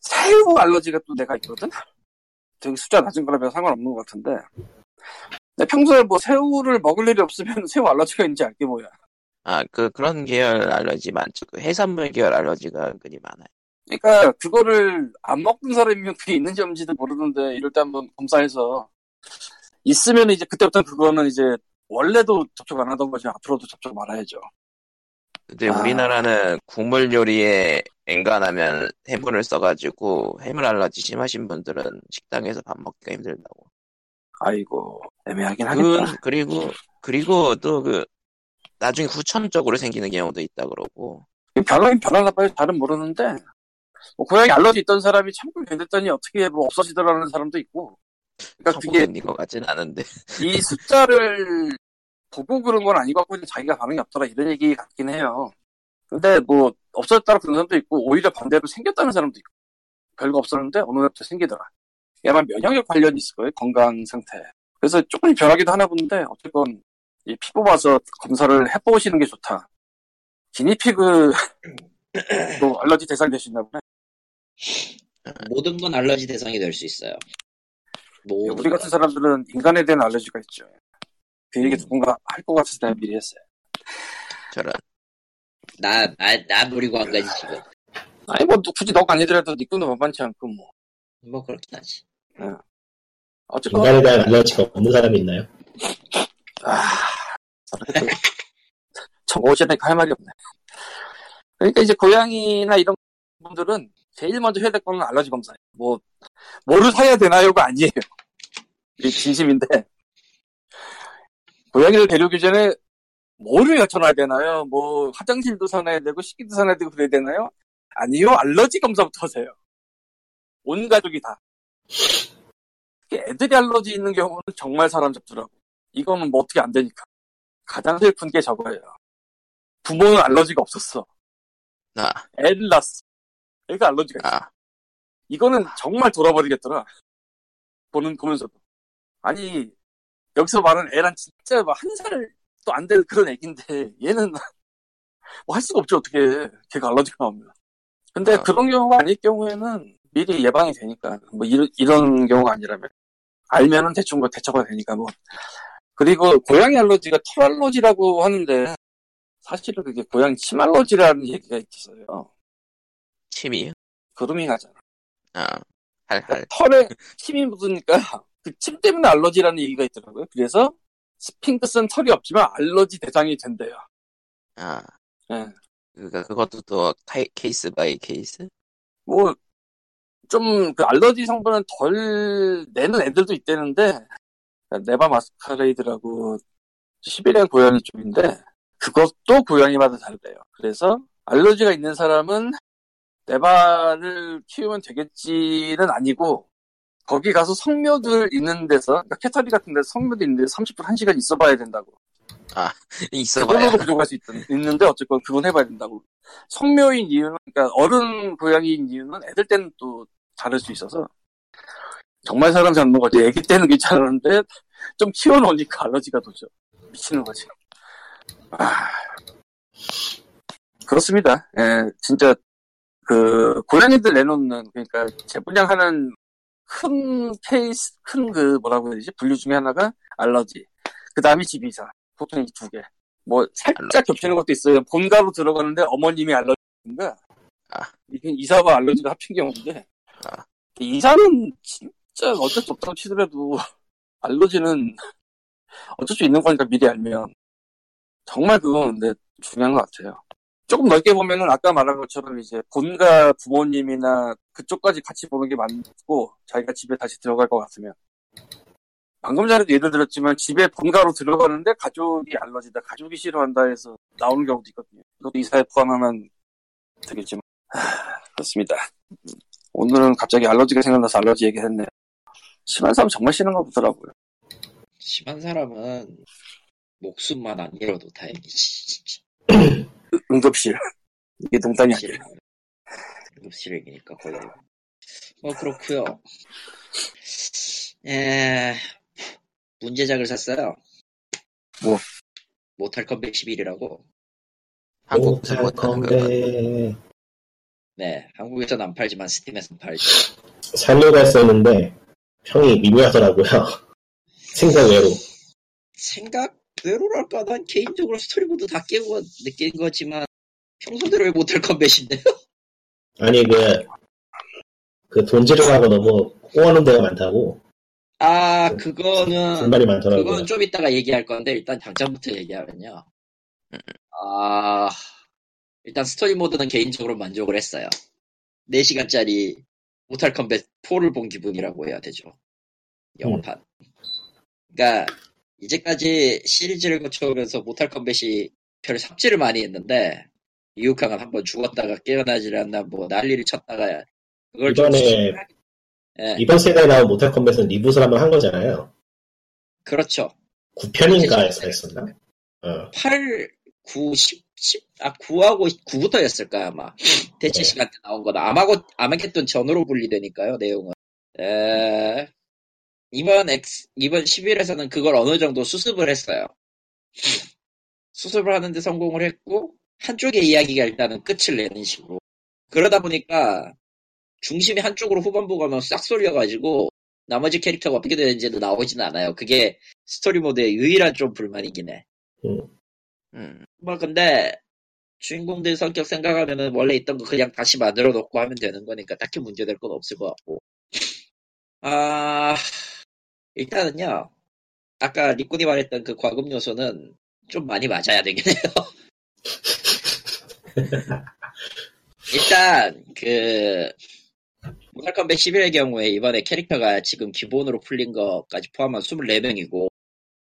새우 알러지가 또 내가 있거든? 되게 숫자 낮은 거라면 상관없는 것 같은데 근데 평소에 뭐 새우를 먹을 일이 없으면 새우 알러지가 있는지 알게 뭐야 아, 그, 그런 계열 알러지 많죠. 그 해산물 계열 알러지가 은근히 많아요. 그러니까 그거를 안 먹는 사람이면 그게 있는지 없는지도 모르는데 이럴 때 한번 검사해서 있으면 이제 그때부터 그거는 이제 원래도 접촉 안 하던 거지 앞으로도 접촉 말아야죠 근데 아. 우리나라는 국물 요리에 엔간하면 해물을 써가지고 해물 알러지 심하신 분들은 식당에서 밥 먹기가 힘들다고. 아이고 애매하긴 그, 하겠다 그리고, 그리고 또 그, 나중에 후천적으로 생기는 경우도 있다 그러고. 변하긴 변하나 봐요 잘은 모르는데 뭐 고양이 알러지 있던 사람이 참고 견뎠더니 어떻게 뭐 없어지더라는 사람도 있고 그러니까 그게 것 같진 않은데. 이 숫자를 보고 그런 건 아니고 그냥 자기가 반응이 없더라 이런 얘기 같긴 해요. 근데 뭐 없어졌다고 그런 사람도 있고 오히려 반대로 생겼다는 사람도 있고 별거 없었는데 어느 날부터 생기더라. 아마 면역력 관련이 있을 거예요 건강 상태. 그래서 조금 변하기도 하나 본데 어쨌건 이 피 뽑아서 검사를 해보시는 게 좋다. 기니피그 도 알러지 대상 되시나 보네. 모든 건 알러지 대상이 될 수 있어요. 모든 우리 건. 같은 사람들은 인간에 대한 알러지가 있죠. 그 얘기 누군가 할 것 같아서 내가 미리 했어요. 저런. 나, 나, 나 노리고 한 거지, 지금. 아니 뭐 굳이 너가 아니더라도 네 꿈도 만만치 않고 뭐 뭐, 그렇긴 하지. 어쨌건 인간에 대한 알러지가 없는 사람이 있나요? 아 정오시니까 할 말이 없네. 그러니까 이제 고양이나 이런 분들은 제일 먼저 해야 될 거는 알러지 검사예요. 뭐 뭐를 사야 되나요가 아니에요. 이게 진심인데 고양이를 데려오기 전에 뭐를 여쭤놔야 되나요? 뭐 화장실도 사놔야 되고 식기도 사놔야 되고 그래야 되나요? 아니요 알러지 검사부터 하세요. 온 가족이 다. 애들이 알러지 있는 경우는 정말 사람 잡더라고. 이거는 뭐 어떻게 안 되니까. 가장 슬픈 게 저거예요. 부모는 알러지가 없었어. 아, 애를 낳았어. 애가 알러지가 있어. 아, 이거는 정말 돌아버리겠더라. 보는, 보면서도. 아니, 여기서 말하는 애란 진짜 막 한 살도 안 될 그런 애긴데, 얘는 뭐 할 수가 없죠, 어떻게. 걔가 알러지가 나오면. 근데 아. 그런 경우가 아닐 경우에는 미리 예방이 되니까. 뭐 이런, 이런 경우가 아니라면. 알면은 대충 뭐 대처가 되니까 뭐. 그리고 고양이 알러지가 털 알러지라고 하는데, 사실은 그게 고양이 침 알러지라는 얘기가 있어요. 침이요? 그루밍 하잖아. 아, 할할. 털에 침이 묻으니까 그 침 때문에 알러지라는 얘기가 있더라고요. 그래서 스핑크스는 털이 없지만 알러지 대상이 된대요. 아, 예. 그니까 그것도 또 카이- case by case? 뭐, 좀, 그 알러지 성분은 덜 내는 애들도 있대는데, 네바 마스카레이드라고 시베리안 고양이 쪽인데, 그것도 고양이마다 다르대요. 그래서 알러지가 있는 사람은 네바를 키우면 되겠지는 아니고, 거기 가서 성묘들 있는 데서, 그러니까 캐터리 같은 데서 성묘들 있는 데서 30분, 1시간 있어 봐야 된다고. 있어봐야. 그걸로도 부족할 수 있, 있는데 어쨌건 그건 해봐야 된다고. 성묘인 이유는 그러니까 어른 고양이인 이유는 애들 때는 또 다를 수 있어서 정말 사람 잡는 거지. 애기 때는 괜찮은데 좀 키워놓으니까 알러지가 도죠. 미치는 거지. 아 그렇습니다. 예, 진짜 그 고양이들 내놓는 그러니까 재분양하는 큰 케이스 큰 그 뭐라고 해야 되지 분류 중에 하나가 알러지. 그 다음이 집이사. 보통 이 두 개. 뭐 살짝 알러지. 겹치는 것도 있어요. 본가로 들어가는데 어머님이 알러지인가? 아. 이게 이사와 알러지가 합친 경우인데 아. 이사는 진짜 어쩔 수 없다고 치더라도 알러지는 어쩔 수 있는 거니까 미리 알면 정말 그건 근데 중요한 것 같아요. 조금 넓게 보면은 아까 말한 것처럼 이제 본가 부모님이나 그쪽까지 같이 보는 게 맞고 자기가 집에 다시 들어갈 것 같으면 방금 전에도 예를 들었지만 집에 본가로 들어가는데 가족이 알러지다, 가족이 싫어한다 해서 나오는 경우도 있거든요. 이것도 이사에 포함하면 되겠지만 하, 그렇습니다. 오늘은 갑자기 알러지가 생각나서 알러지 얘기했네요. 심한 사람 정말 싫은 거 보더라고요. 심한 사람은 목숨만 안 잃어도 다행이지. 응급실. 이게 농담이 아니에요. 응급실- 응급실 얘기니까 거의. 뭐 그렇고요. 에 문제작을 샀어요. 뭐? Mortal Kombat 11이라고. 한국 못 하는 거 Kombat 네, 한국에서는 안 팔지만 Steam에서는 팔죠. 살려고 했었는데 평이 미묘하더라고요. 생각 외로. 생각 대로랄까 난 개인적으로 스토리보드 다 깨고 느낀 거지만 평소대로의 Mortal Kombat인데요. 아니 그, 그 돈지랄하고 너무 꼬아놓은 데가 많다고 아 그거는 불만이 많더라고요. 그건 좀 이따가 얘기할 건데 일단 당장부터 얘기하면요. 아 일단 스토리 모드는 개인적으로 만족을 했어요. 4시간짜리 Mortal Kombat 4를 본 기분이라고 해야 되죠. 영어판. 그러니까 이제까지 시리즈를 거쳐오면서 Mortal Kombat이 별 삽질을 많이 했는데 이웃강은 한번 죽었다가 깨어나질 않나 뭐 난리를 쳤다가 그걸 좀 이번에 예, 이번 세대에 나온 모탈 컴뱃은 리부트를 한번 한 거잖아요. 그렇죠. 9편인가 해서 했었나? 어. 8, 9, 10, 10, 아, 9하고 9부터였을까요, 아마. 대체 네. 시간 때 나온 거다. 아마고, 아마겟돈 전으로 분리되니까요, 내용은. 에, 이번 X, 이번 11에서는 그걸 어느 정도 수습을 했어요. 수습을 하는데 성공을 했고, 한쪽의 이야기가 일단은 끝을 내는 식으로. 그러다 보니까, 중심이 한쪽으로 후반부 가면 싹 쏠려가지고, 나머지 캐릭터가 어떻게 되는지도 나오진 않아요. 그게 스토리 모드의 유일한 좀 불만이긴 해. 음. 뭐 근데 주인공들 성격 생각하면은 원래 있던 거 그냥 다시 만들어 놓고 하면 되는 거니까 딱히 문제될 건 없을 것 같고 아 일단은요 아까 리꾼이 말했던 그 과금 요소는 좀 많이 맞아야 되긴 해요 일단 그 모탈 컴백 11의 경우에 이번에 캐릭터가 지금 기본으로 풀린 것까지 포함한 24명이고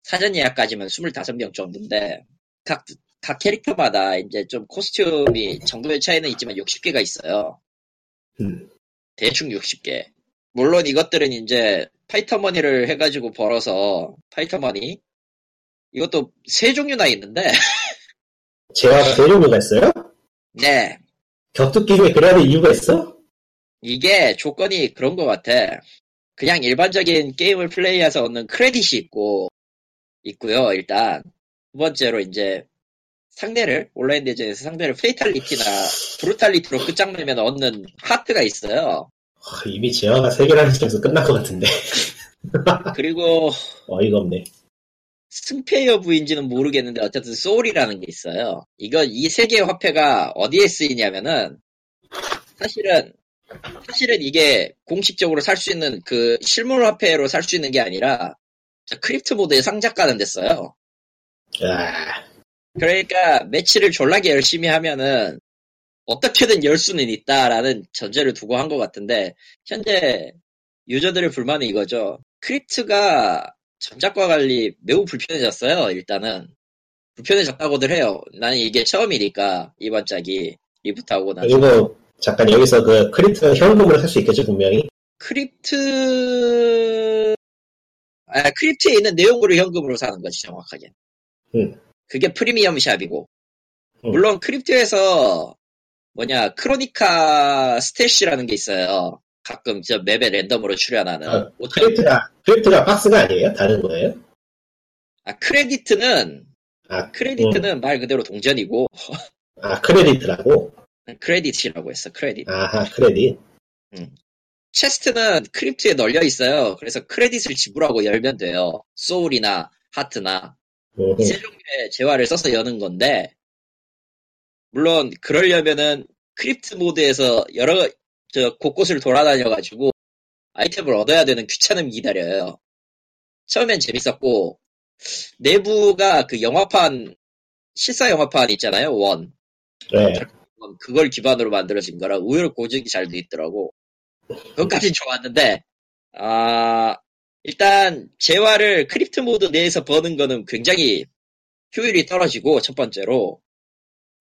사전 예약까지면 25명 정도인데 각, 각 캐릭터마다 이제 좀 코스튬이 정도의 차이는 있지만 60개가 있어요. 음. 대충 60개. 물론 이것들은 이제 fighter money를 해가지고 벌어서 fighter money 이것도 세 종류나 있는데 재화가 세 종류가 있어요? 네 격투 게임에 그래야 될 이유가 있어? 이게 조건이 그런 것 같아. 그냥 일반적인 게임을 플레이해서 얻는 credit이 있고, 있고요, 일단. 두 번째로 이제, 상대를, 온라인 대전에서 상대를 fatality나 brutality로 끝장내면 얻는 하트가 있어요. 아, 이미 재화가 세 개라는 점에서 끝난 것 같은데. 그리고, 어이가 없네. 승패 여부인지는 모르겠는데, 어쨌든 soul이라는 게 있어요. 이거, 이 세 개의 화폐가 어디에 쓰이냐면은, 사실은, 사실은 이게 공식적으로 살 수 있는 그 실물 화폐로 살 수 있는 게 아니라 저 Krypt 모드에 상자 까는 데 써요. 아, 그러니까 매치를 졸라게 열심히 하면은 어떻게든 열 수는 있다라는 전제를 두고 한 것 같은데 현재 유저들의 불만은 이거죠. Krypt가 전작과 달리 매우 불편해졌어요. 일단은 불편해졌다고들 해요. 나는 이게 처음이니까 이번 작이 reboot하고 나서 그리고 잠깐 여기서 그 크리트 현금으로 살 수 있겠죠 분명히. Krypt, 아, Krypt에 있는 내용으로 현금으로 사는 거지, 정확하게. 음. 그게 프리미엄 shop이고. 음. 물론 Krypt에서, 뭐냐, Kronika stash라는 게 있어요. 가끔 저 맵에 랜덤으로 출현하는. 아, 크리트가 크리트가 박스가 아니에요? 다른 거예요? 아, 크레디트는, 아, 크레디트는 말 그대로 동전이고, 아 크레디트라고? credit이라고 했어, 크레딧. 아하 크레딧. chest는 Krypt에 널려 있어요. 그래서 credit을 지불하고 열면 돼요. soul이나 하트나. 음, 이 세 종류의 재화를 써서 여는 건데, 물론, 그러려면은, Krypt 모드에서 여러, 저, 곳곳을 돌아다녀가지고, 아이템을 얻어야 되는 귀찮음이 기다려요. 처음엔 재밌었고, 내부가 그 영화판, 실사 영화판 있잖아요, 원. 네. 그걸 기반으로 만들어진 거라 의외로 고증이 잘 돼 있더라고. 그것까진 좋았는데, 아, 일단 재화를 Krypt 모드 내에서 버는 거는 굉장히 효율이 떨어지고 첫 번째로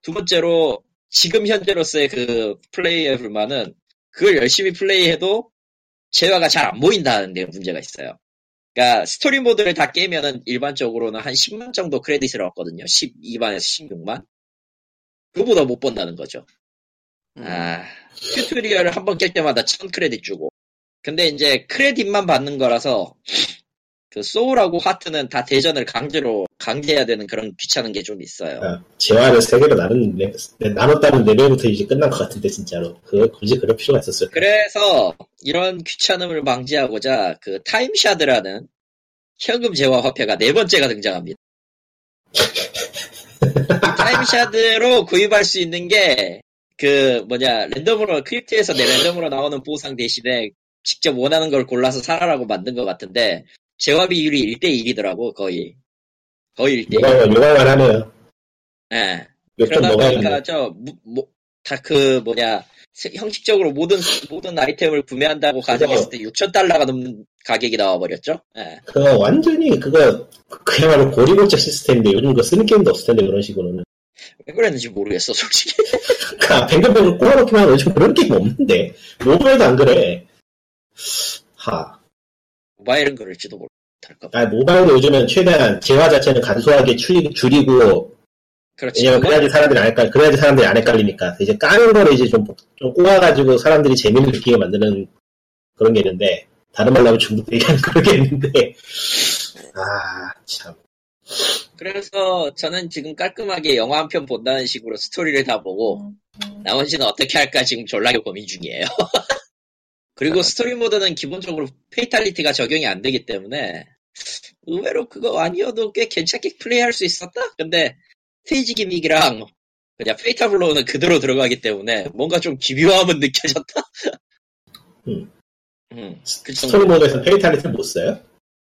두 번째로 지금 현재로서의 그 플레이의 불만은 그걸 열심히 플레이해도 재화가 잘 안 모인다는 데 문제가 있어요. 그러니까 스토리 모드를 다 깨면은 일반적으로는 한 10만 정도 credit을 얻거든요. 12만에서 16만. 그거보다 못 번다는 거죠. 음. 아, 튜토리얼을 한 번 깰 때마다 1000 크레딧 주고. 근데 이제 credit만 받는 거라서 그 soul하고 하트는 다 대전을 강제로 강제해야 되는 그런 귀찮은 게 좀 있어요. 아, 재화를 세 개로 나눈, 나눴다는 레벨부터 이제 끝난 것 같은데, 진짜로. 그거 굳이 그럴 필요가 있었어요. 그래서 이런 귀찮음을 방지하고자 그 time shard라는 현금 재화 화폐가 네 번째가 등장합니다. 타임샤드로 구입할 수 있는 게 그 뭐냐 랜덤으로 크립트에서 내 랜덤으로 나오는 보상 대신에 직접 원하는 걸 골라서 사라라고 만든 것 같은데 재화 비율이 1대1이더라고 거의 거의 1대1 요강만, 요강만 하네요. 예. 그러다 보니까 네 저다 그 뭐냐 세- 형식적으로 모든 모든 아이템을 구매한다고 가정했을 때 6천 달러가 넘는 가격이 나와버렸죠. 예. 그거 완전히, 그거, 그야말로 고리골적 시스템인데, 요즘 그거 쓰는 게임도 없을 텐데, 그런 식으로는. 왜 그랬는지 모르겠어 솔직히. 그니까, 뱅글뱅글 꼬아놓기만 하면 요즘 그런 게임 없는데. 모바일도 안 그래. 하. 모바일은 그럴지도 모를까. 아, 모바일도 요즘은 최대한 재화 자체는 간소하게 줄이, 줄이고, 그렇지. 왜냐면 그래야지 사람들이 안 헷갈리, 그래야지 사람들이 안 헷갈리니까. 이제 까는 거를 이제 좀, 좀 꼬아가지고 사람들이 재미를 느끼게 만드는 그런 게 있는데, 다른 말로 하면 중독 얘기하는 그런 게 있는데, 아, 참. 그래서 저는 지금 깔끔하게 영화 한 편 본다는 식으로 스토리를 다 보고 나머지는 어떻게 할까 지금 졸라게 고민 중이에요. 그리고 스토리 모드는 기본적으로 fatality가 적용이 안 되기 때문에 의외로 그거 아니어도 꽤 괜찮게 플레이할 수 있었다. 근데 스테이지 gimmick이랑 그냥 fatal blow는 그대로 들어가기 때문에 뭔가 좀 기묘함은 느껴졌다. 음. 음, 그 스토리 모드에서 fatality 못 써요?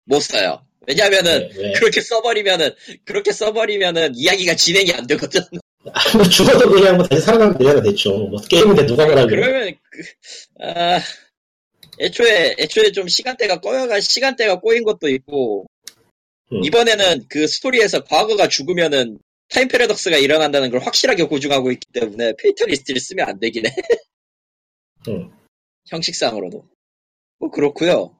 못 써요. 왜냐면은 왜? 왜? 그렇게 써버리면은 그렇게 써버리면은 이야기가 진행이 안 되거든. 아, 뭐 죽어도 그냥 뭐 다시 살아나면 되잖아, 대충. 뭐 게임인데 누가 그래. 그러면 그, 아, 애초에 애초에 좀 시간대가 꼬여가 시간대가 꼬인 것도 있고 음. 이번에는 그 스토리에서 과거가 죽으면은 타임 패러독스가 일어난다는 걸 확실하게 고증하고 있기 때문에 fatality를 쓰면 안 되긴 해. 음. 형식상으로도. 뭐 그렇고요.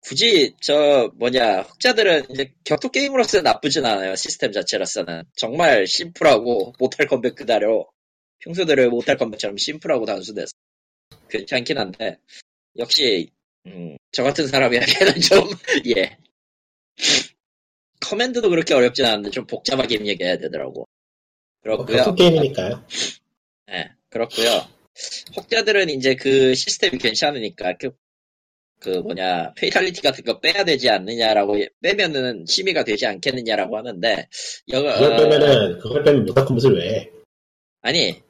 굳이 저 뭐냐 흑자들은 이제 격투 게임으로서는 나쁘진 않아요 시스템 자체로서는 정말 심플하고 모탈 컴뱃 그대로 평소대로의 모탈 컴뱃처럼 심플하고 단순해서 괜찮긴 한데 역시 음, 저 같은 사람이 하기에는 좀 예 커맨드도 그렇게 어렵진 않은데 좀 복잡하게 입력해야 되더라고 뭐 그렇고요 격투 게임이니까요. 예, 그렇고요. 혹자들은 이제 그 시스템이 괜찮으니까 그, 그 뭐냐 fatality 같은 거 빼야 되지 않느냐라고 빼면은 심의가 되지 않겠느냐라고 하는데 여, 그걸 어, 빼면은, 그걸 빼면 Mortal Kombat을 왜 해? 아니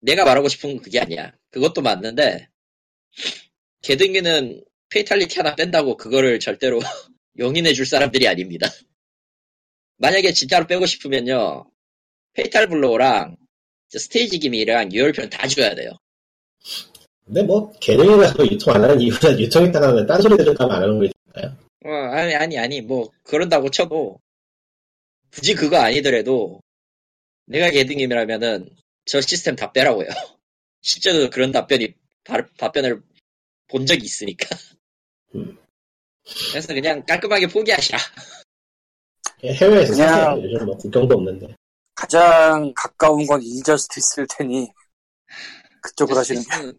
내가 말하고 싶은 건 그게 아니야. 그것도 맞는데 게등위는 fatality 하나 뺀다고 그거를 절대로 용인해 줄 사람들이 아닙니다. 만약에 진짜로 빼고 싶으면요 fatal blow랑 스테이지 gimmick이랑 유혈 표현 다 줘야 돼요. 근데 뭐, 개념이라서 유통 안 하는 이유는 유통했다가 딴소리 들을까봐 안 하는 거니까요. 어, 아니, 아니, 아니, 뭐, 그런다고 쳐도, 굳이 그거 아니더라도, 내가 게등위라면은, 저 시스템 다 빼라고요. 실제로 그런 답변이, 바- 답변을 본 적이 있으니까. 음. 그래서 그냥 깔끔하게 포기하시라. 해외에서 그냥-. 요즘 뭐 국경도 없는데. 가장 가까운 건 Injustice일 테니 그쪽으로 하시는 게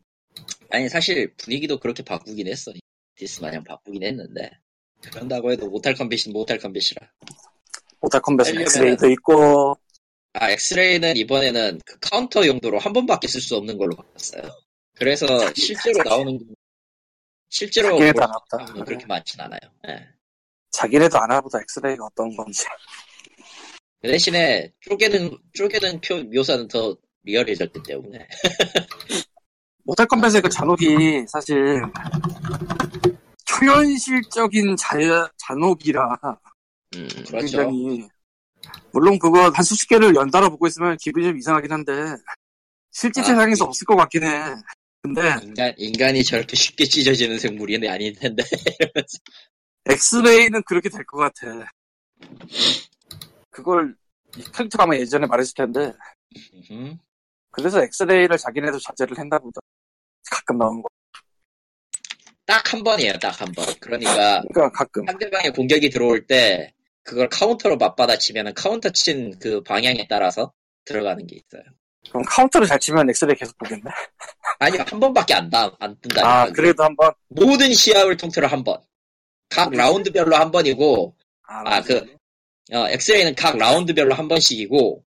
아니, 사실 분위기도 그렇게 바꾸긴 했어. DC마냥 바꾸긴 했는데. 그런다고 해도 Mortal Kombat이 Mortal Kombat이라. Mortal Kombat은 엑스레이도 있고 아, 엑스레이는 이번에는 그 카운터 용도로 한 번밖에 쓸 수 없는 걸로 바꿨어요. 그래서 실제로 나오는, 실제로 볼 안 그렇게 많진 않아요. 예. 자기네도 안 와보다 엑스레이가 어떤 건지 그 대신에 쪼개는, 쪼개는 표, 묘사는 더 리얼해졌기 때문에. 모탈 컴뱃의 그 잔혹이 사실 초현실적인 자, 잔혹이라 음, 그렇죠. 굉장히 물론 그거 한 수십 개를 연달아 보고 있으면 기분이 좀 이상하긴 한데 실제 아, 세상에서 예. 없을 것 같긴 해. 근데 인간, 인간이 저렇게 쉽게 찢어지는 생물이 아닐 텐데. 엑스레이는 그렇게 될 것 같아. 그걸 이 캐릭터가 아마 예전에 말했을 텐데 음. 그래서 엑스레이를 자기네도 자제를 했나 보다. 가끔 나오는 거. 딱 한 번이에요, 딱 한 번. 그러니까 그러니까 가끔. 상대방의 공격이 들어올 때 그걸 카운터로 맞받아치면 카운터 친 그 방향에 따라서 들어가는 게 있어요. 그럼 카운터를 잘 치면 엑스레이 계속 보겠네. 아니요, 한 번밖에 안, 다, 안 뜬다니까. 아 그래도 한 번. 모든 시합을 통틀어 한 번. 각 라운드별로 한 번이고, 아, 그- 어, 엑스레이는 각 라운드별로 한 번씩이고,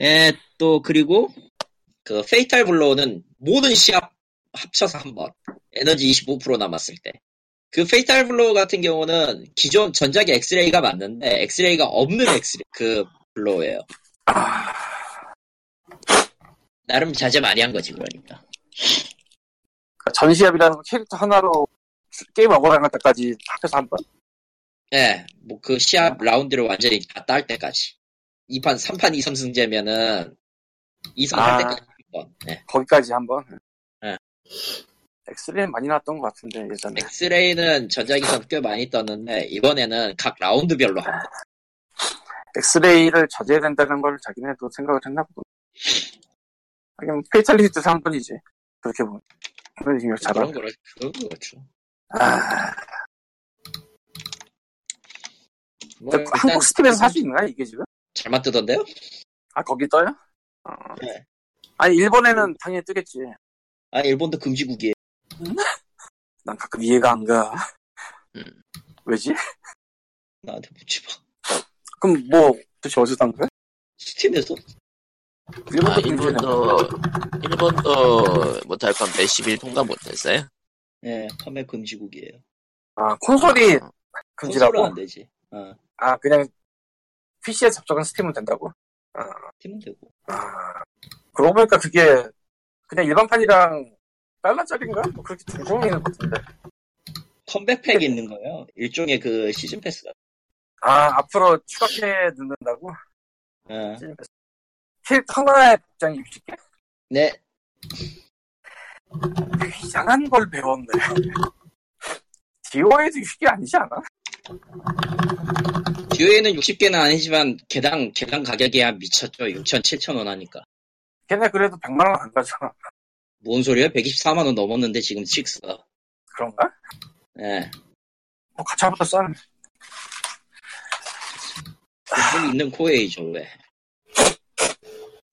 예, 또, 그리고, 그, fatal blow는 모든 시합 합쳐서 한 번. 에너지 25% 남았을 때. 그 fatal blow 같은 경우는 기존 전작의 엑스레이가 맞는데, 엑스레이가 없는 엑스레이, 그, blow예요. 아, 나름 자제 많이 한 거지, 그러니까. 그러니까 전시합이라는 캐릭터 하나로 게임 억울한 때까지 합해서 한 번. 예, 뭐그 시합 라운드를 완전히 다 딸 때까지. 2판, 3판 2선승제면은 2선 할 아. 때까지 한 번. 예. 거기까지 한 번. 네. 엑스레이는 많이 나왔던 것 같은데 예전에. 엑스레이는 전작에서 꽤 많이 떴는데 이번에는 각 라운드별로 한 번. 엑스레이를 자제해야 된다는 걸 자기네도 생각을 했나 보군. 하긴 페이탈리티도 한 번이지. 그렇게 보면. 그런 생각 그런 잘하. 거를 그런 그렇죠. 아, 뭐 한국 스팀에서 살 수 있는 거야 이게 지금? 잘만 뜨던데요? 아 거기 떠요? 어. 네. 아니 일본에는 당연히 뜨겠지. 아 일본도 금지국이에요. 난 가끔 이해가 안 가. 음. 왜지? 나한테 묻지 마. 그럼 뭐 도대체 어디서 딴 거야? 스팀에서 일본도 아. 일본도, 일본도 모탈 컴뱃 10일 통과 못했어요? 예, 판매 금지국이에요. 아 콘솔이 아, 금지라고? 콘솔은 안 되지. 어, 아 그냥 PC에 접속은 스팀은 된다고? 팀은 되고. 아 그러고 보니까 그게 그냥 일반판이랑 달러짜리인가? 뭐 그렇게 두 종이 있는 것 같은데. 컴백팩 있는 거예요. 일종의 그 시즌 패스가. 아 앞으로 추가해 넣는다고? 어. 시즌 패스. 캐릭터 하나에 복장이 60개? 네, 이상한 걸 배웠네. 디오에도 60개 아니지 않아? 듀에는 60개는 아니지만 개당 개당 가격이 한 미쳤죠. 6천 7천 원 하니까. 걔네 그래도 100만 원 안 가잖아. 뭔 소리야? 124만 원 넘었는데 지금 6가. 그런가? 예. 뭐 가차보다 싸네. 돈 있는 코에이죠 왜?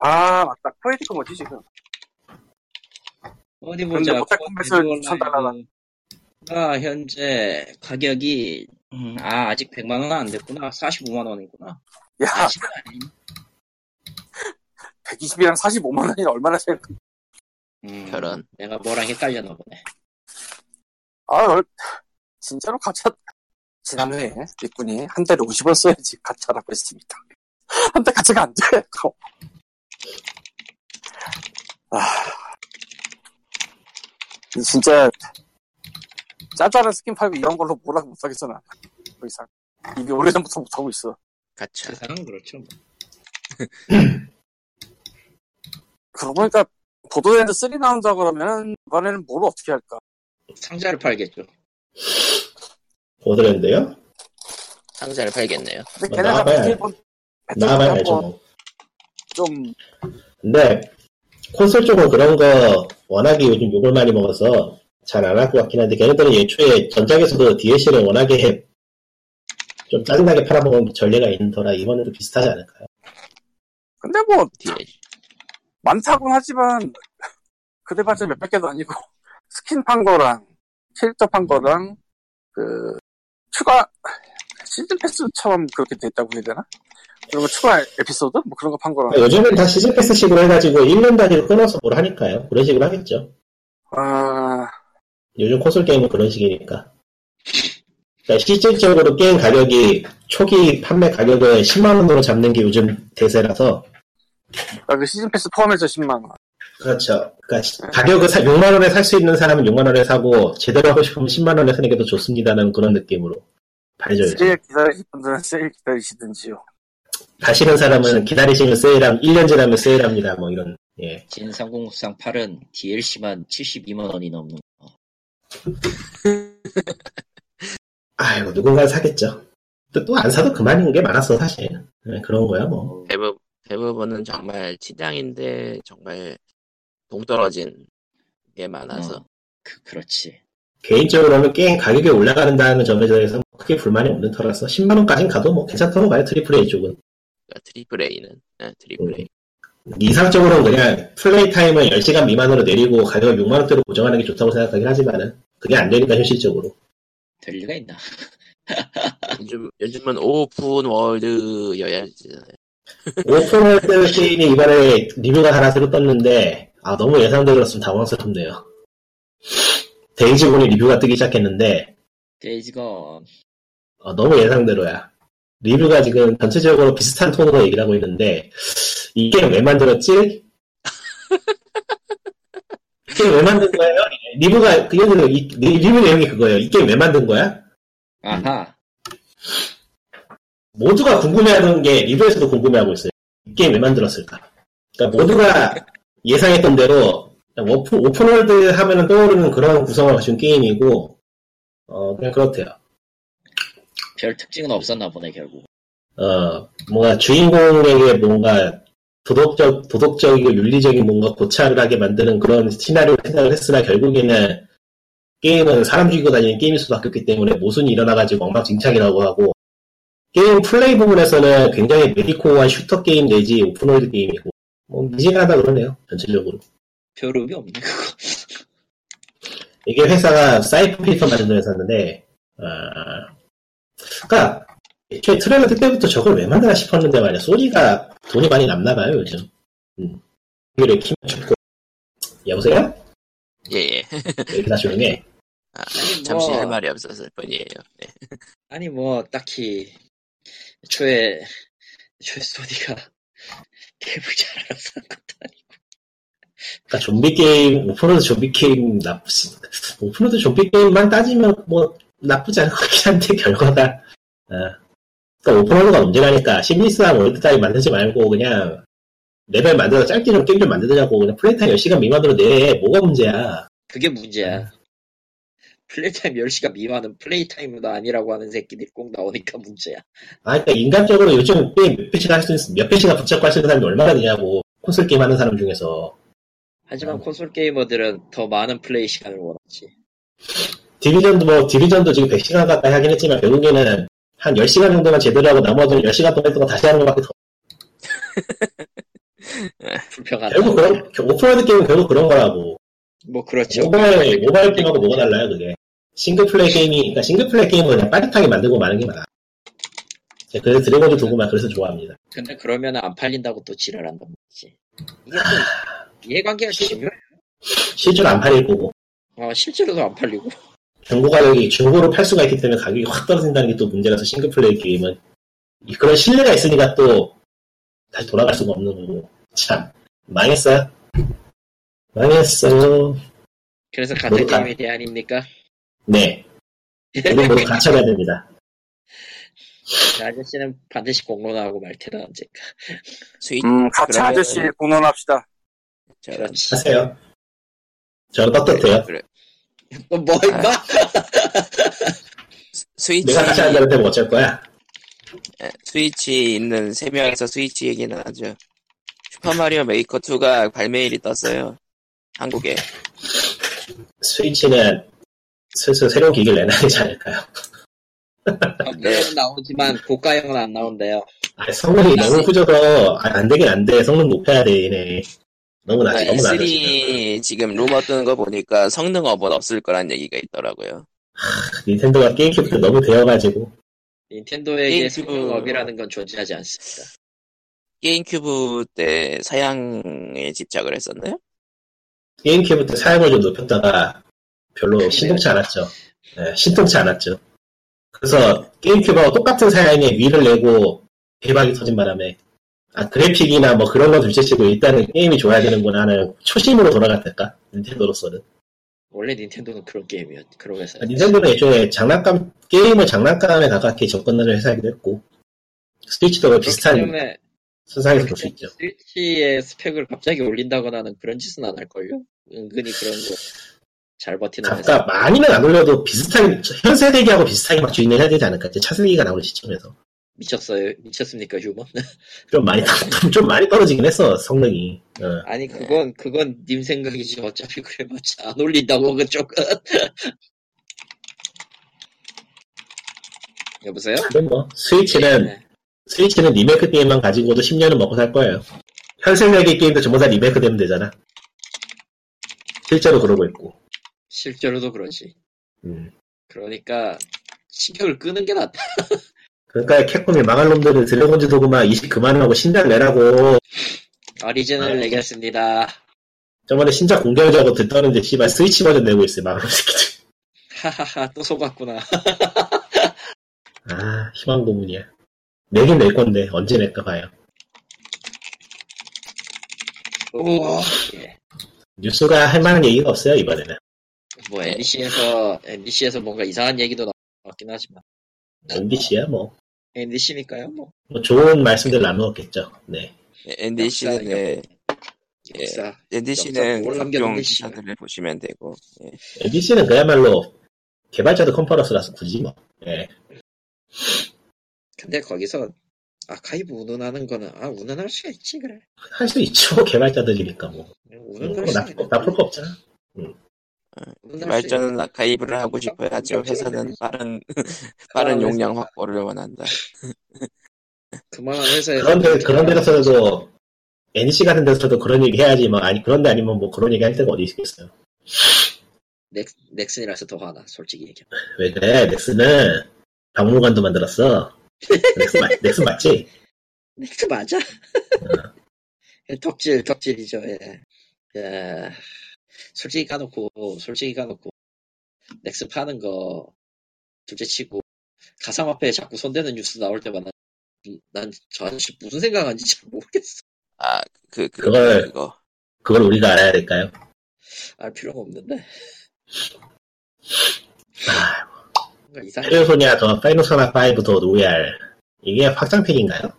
아 맞다. 코에디가 뭐지 지금? 어디 보자. 컴뱃을 코에이즈 2,000달러다. 아 현재 가격이 음, 아 아직 100만 원안 됐구나. 45만 원이구나. 야, 아직은 아니. 120이랑 45만 원이 얼마나 차이 음, 저런. 내가 뭐랑 헷갈렸나 보네. 아, 얼- 진짜로 가차, 지난해에 일꾼이 한 달에 50원 써야지 가차라고 했습니다. 한 달 가차가 안 돼. 아. 진짜, 짜잘한 스킨 팔고 이런 걸로 뭐라고 못하겠어, 나. 더 이상. 이게 오래전부터 못하고 있어. 가차. 세상은 그렇죠. 뭐. 그러고 보니까, 보도랜드 3 나온다 그러면, 이번에는 뭘 어떻게 할까? 상자를 팔겠죠. 보드랜드요? 상자를 팔겠네요. 근데 뭐 걔네가 나와봐야- 배틀본, 나와봐야 배틀본 알죠 한번 뭐. 좀, 근데 콘솔 쪽은 그런 거 워낙에 요즘 욕을 많이 먹어서 잘 안 할 것 같긴 한데 걔네들은 애초에 전작에서도 DLC를 워낙에 좀 짜증나게 팔아먹은 전례가 있는 터라 이번에도 비슷하지 않을까요? 근데 뭐, 뒤에. 많다곤 하지만 그래봤자 몇백 개도 아니고 스킨 판 거랑 캐릭터 판 거랑 그 추가 시즌 패스처럼 그렇게 됐다고 해야 되나? 그리고 추가 에피소드 뭐 그런 거 판 거랑 요즘은 다 시즌 패스식으로 해가지고 1년 단위로 끊어서 뭘 하니까요. 그런 식으로 하겠죠. 아 요즘 콘솔 게임은 그런 식이니까. 그러니까 실질적으로 게임 가격이 초기 판매 가격을 10만 원으로 잡는 게 요즘 대세라서 아, 그 시즌 패스 포함해서 10만 원. 그렇죠. 그러니까 가격을 6만 원에 살 수 있는 사람은 6만 원에 사고 제대로 하고 싶으면 10만 원에 사는 게 더 좋습니다는 그런 느낌으로 팔죠. 세일 기다리실 분들은 세일 기다리시든지요. 가시는 사람은 기다리시면 세일함, 1년 지나면 세일합니다. 뭐 이런, 예. 진삼국무쌍 8은 DLC만 72만 원이 넘는 거. 아, 누군가 사겠죠. 또 안 사도 그만인 게 많았어 사실. 네, 그런 거야 뭐. 대부분, 대부분은 정말 치장인데 정말 동떨어진 게 많아서 어, 그, 그렇지. 개인적으로는 게임 가격이 올라간다는 점에 대해서 크게 불만이 없는 터라서 10만 원까진 가도 뭐 괜찮다고 봐요 triple A 쪽은. 그러니까 triple A는 네, triple A. 이상적으로는 그냥 play time을 10시간 미만으로 내리고 가격을 6만 원대로 고정하는 게 좋다고 생각하긴 하지만은 그게 안 되니까 현실적으로. 될 리가 있나? 요즘 요즘은 open world여야지. open world 게임이 이번에 리뷰가 하나 새로 떴는데 아 너무 예상대로였으면 당황스럽네요. 데이즈곤이 리뷰가 뜨기 시작했는데 데이즈곤 어, 너무 예상대로야. 리뷰가 지금 전체적으로 비슷한 톤으로 얘기를 하고 있는데 이 게임 왜 만들었지? 이 게임 왜 만든 거예요? 리뷰가 그이 리뷰 내용이 그거예요. 이 게임 왜 만든 거야? 아하 모두가 궁금해하는 게 리뷰에서도 궁금해하고 있어요. 이 게임 왜 만들었을까? 그러니까 모두가 예상했던 대로 open, open world 하면은 떠오르는 그런 구성을 가진 게임이고 어 그냥 그렇대요. 별 특징은 없었나 보네 결국. 어 뭔가 주인공에게 뭔가 도덕적 도덕적이고 윤리적인 뭔가 고찰을 하게 만드는 그런 시나리오를 생각을 했으나 결국에는 게임은 사람 죽이고 다니는 게임일 수도 바뀌었기 때문에 모순이 일어나가지고 엉망진창이라고 하고 게임 플레이 부분에서는 굉장히 mediocre한 shooter 게임 내지 open world 게임이고 뭐 미지근하다 그러네요 전체적으로 별 의미 없네 그거. 이게 회사가 사이프 피터 만든 회사인데 아 그니까 애초에 트레일러 뜰 때부터 저걸 왜 만드나 싶었는데 말이야 소니가 돈이 많이 남나봐요 요즘 음. 이를 키면 좋고 여보세요? 예예. 왜 이렇게 다 조용해 아, 아니, 잠시 뭐- 할 말이 없었을 뿐이에요. 네. 아니 뭐 딱히 애초에 애초에 소니가 게임을 잘 알아서 한 것도 아니고 그러니까 좀비 게임 open world 좀비 게임 나쁘지 open world 좀비 게임만 따지면 뭐 나쁘지 않을 것 같긴 한데 결과가 어. 그러니까 open world가 문제라니까 seamless한 월드 따위 만들지 말고 그냥 레벨 만들어서 짧게 좀 게임 좀 만들자고 그냥 play time 10시간 미만으로 내 뭐가 문제야 그게 문제야. play time 10시간 미만은 play time도 아니라고 하는 새끼들이 꼭 나오니까 문제야. 아 그러니까 인간적으로 요즘 게임 몇 회차씩 할수 있, 몇 회차씩 붙잡고 할 수 있는 사람이 얼마나 되냐고 콘솔 게임 하는 사람 중에서 하지만 음. 콘솔 게이머들은 더 많은 플레이 시간을 원하지. 디비전도 뭐 디비전도 지금 100시간 가까이 하긴 했지만 결국에는 한 10시간 정도만 제대로 하고 나머지는 10시간 동안 했던 거 다시 하는 것밖에 더 불과하다. 결국 그런 open world 게임은 결국 그런 거라고 뭐 그렇죠. 모바일 모바일 게임하고 뭐가 달라요 그게 싱글 플레이 게임이 그러니까 싱글 플레이 게임은 그냥 빠릿하게 만들고 마는 게 많아 그래서 드래곤즈 도그마 그래서 좋아합니다 근데 그러면 안 팔린다고 또 지랄한단 말이지. 이게 또 이해관계가 중요해. 실제로 안 팔릴 거고 어, 실제로도 안 팔리고. 중고 가격이 중고로 팔 수가 있기 때문에 가격이 확 떨어진다는 게 또 문제라서 싱글 플레이 게임은 이- 그런 신뢰가 있으니까 또 다시 돌아갈 수가 없는 거고 참 망했어요 망했어요 그래서 같은 모두 다- 게임에 대안입니까? 네 우리 모두 갇혀야 됩니다 그 아저씨는 반드시 공론하고 말 테다 언젠가. 스위치 음, 같이 그러면- 아저씨 공론합시다. 그렇지. 하세요 저는 떳떳해요 그래. 너 뭐, 임마? 스위치 내가 같이 앉아도 뭐 어쩔 거야 예, 스위치 있는 세 명에서 스위치 얘기는 하죠. 슈퍼마리오 메이커 2가 발매일이 떴어요. 한국에. 스위치는 슬슬 새로운 기기를 내놔야 되지 않을까요? 네. 나오지만 고가형은 안 나온대요. 아, 성능이 너무 후져서 아, 안 되긴 안 돼. 성능 높여야 돼, 얘네. 너무 낮아, 너무 낮아. 지금. E3 지금 루머 뜨는 거 보니까 성능 업은 없을 거란 얘기가 있더라고요. 닌텐도가 게임큐브 너무 데어가지고 닌텐도에게 게임큐브- 성능 업이라는 건 존재하지 않습니다. 게임큐브 때 사양에 집착을 했었나요? 게임큐브 때 사양을 좀 높였다가 별로 신통치 않았죠. 네, 신통치 않았죠. 그래서 게임큐브하고 똑같은 사양에 위를 내고 대박이 터진 바람에 아 그래픽이나 뭐 그런 건 둘째치고 일단은 게임이 좋아야 되는구나 하는 초심으로 돌아갔달까 닌텐도로서는 원래 닌텐도는 그런 게임이었, 그런 회사. 아, 닌텐도는 애초에 장난감 게임을 장난감에 가깝게 접근하는 회사이기도 했고 스위치도 비슷한 선상에서 볼 수 있죠. 스위치의 스펙을 갑자기 올린다거나는 그런 짓은 안 할걸요? 은근히 그런 거. 잘 버티는 회사. 아까 많이는 안 올려도 비슷하게 현 세대기하고 비슷하게 막 주인을 해야 되지 않을까? 이제 차세기가 나오는 시점에서 미쳤어요. 미쳤습니까, 휴먼? 좀 많이 떨- 좀 많이 떨어지긴 했어 성능이. 어. 아니 그건 그건 님 생각이지 어차피 그래봤자 안 올린다고 그쪽은. 여보세요? 근데 뭐 스위치는 네. 스위치는 리메이크 게임만 가지고도 10년은 먹고 살 거예요. 현생력의 게임도 전부 다 리메이크 되면 되잖아. 실제로 그러고 있고. 실제로도 그러지. 음. 그러니까 신경을 끄는 게 낫다. 그러니까 캡콤이 망할 놈들은 드래곤즈 도그마 20 그만하고 신작 내라고 오리지널 네. 내겠습니다. 저번에 신작 공개하자고 듣더는데 씨발 스위치 버전 내고 있어요 망할 놈 새끼들. 하하하 또 속았구나. 아 희망 고문이야. 내긴 낼 건데 언제 낼까 봐요. 오. 예. 뉴스가 할 만한 얘기가 없어요 이번에는. 뭐 NBC에서 NBC에서 뭔가 이상한 얘기도 나왔긴 하지만 MBC야 뭐. NBC니까요 뭐. 뭐 좋은 말씀들 나누었겠죠. 네. NDC는 예, 예. NDC는 역사 뭘 각종 기사들을 보시면 되고 예. MBC는 그야말로 개발자도 컨퍼런스라서 굳이 뭐. 예. 근데 거기서 아카이브 운운하는 거는 아 운운할 수가 있지 그래. 할 수 있죠 개발자들이니까 뭐. 운운할 뭐 수 나. 나쁠 거 없잖아. 발전은 아카이브를 하고 싶어요 하지만 회사는 빠른 빠른 용량 확보를 원한다 그만한 회사에서 그런데 그런 데서도 NC 같은 데서도 그런 얘기 해야지 뭐 아니 그런데 아니면 뭐 그런 얘기 할 데가 어디 있겠어요. 넥, 넥슨이라서 더 화나 솔직히 얘기해. 왜 그래? 넥슨은 박물관도 만들었어. 넥슨, 맞, 넥슨 맞지? 넥슨 맞아? 덕질 덕질이죠. 예. 예. 솔직히 까놓고 솔직히 까놓고 넥슨 파는 거 둘째 치고 가상화폐에 자꾸 손대는 뉴스 나올 때마다 난저 아저씨 무슨 생각하는지 잘 모르겠어. 아 그 그, 그걸- 그거 그걸 우리가 알아야 될까요? 알 필요가 없는데. 아. 페르소니아 더 파이노소나 5더 로얄 이게 확장팩인가요?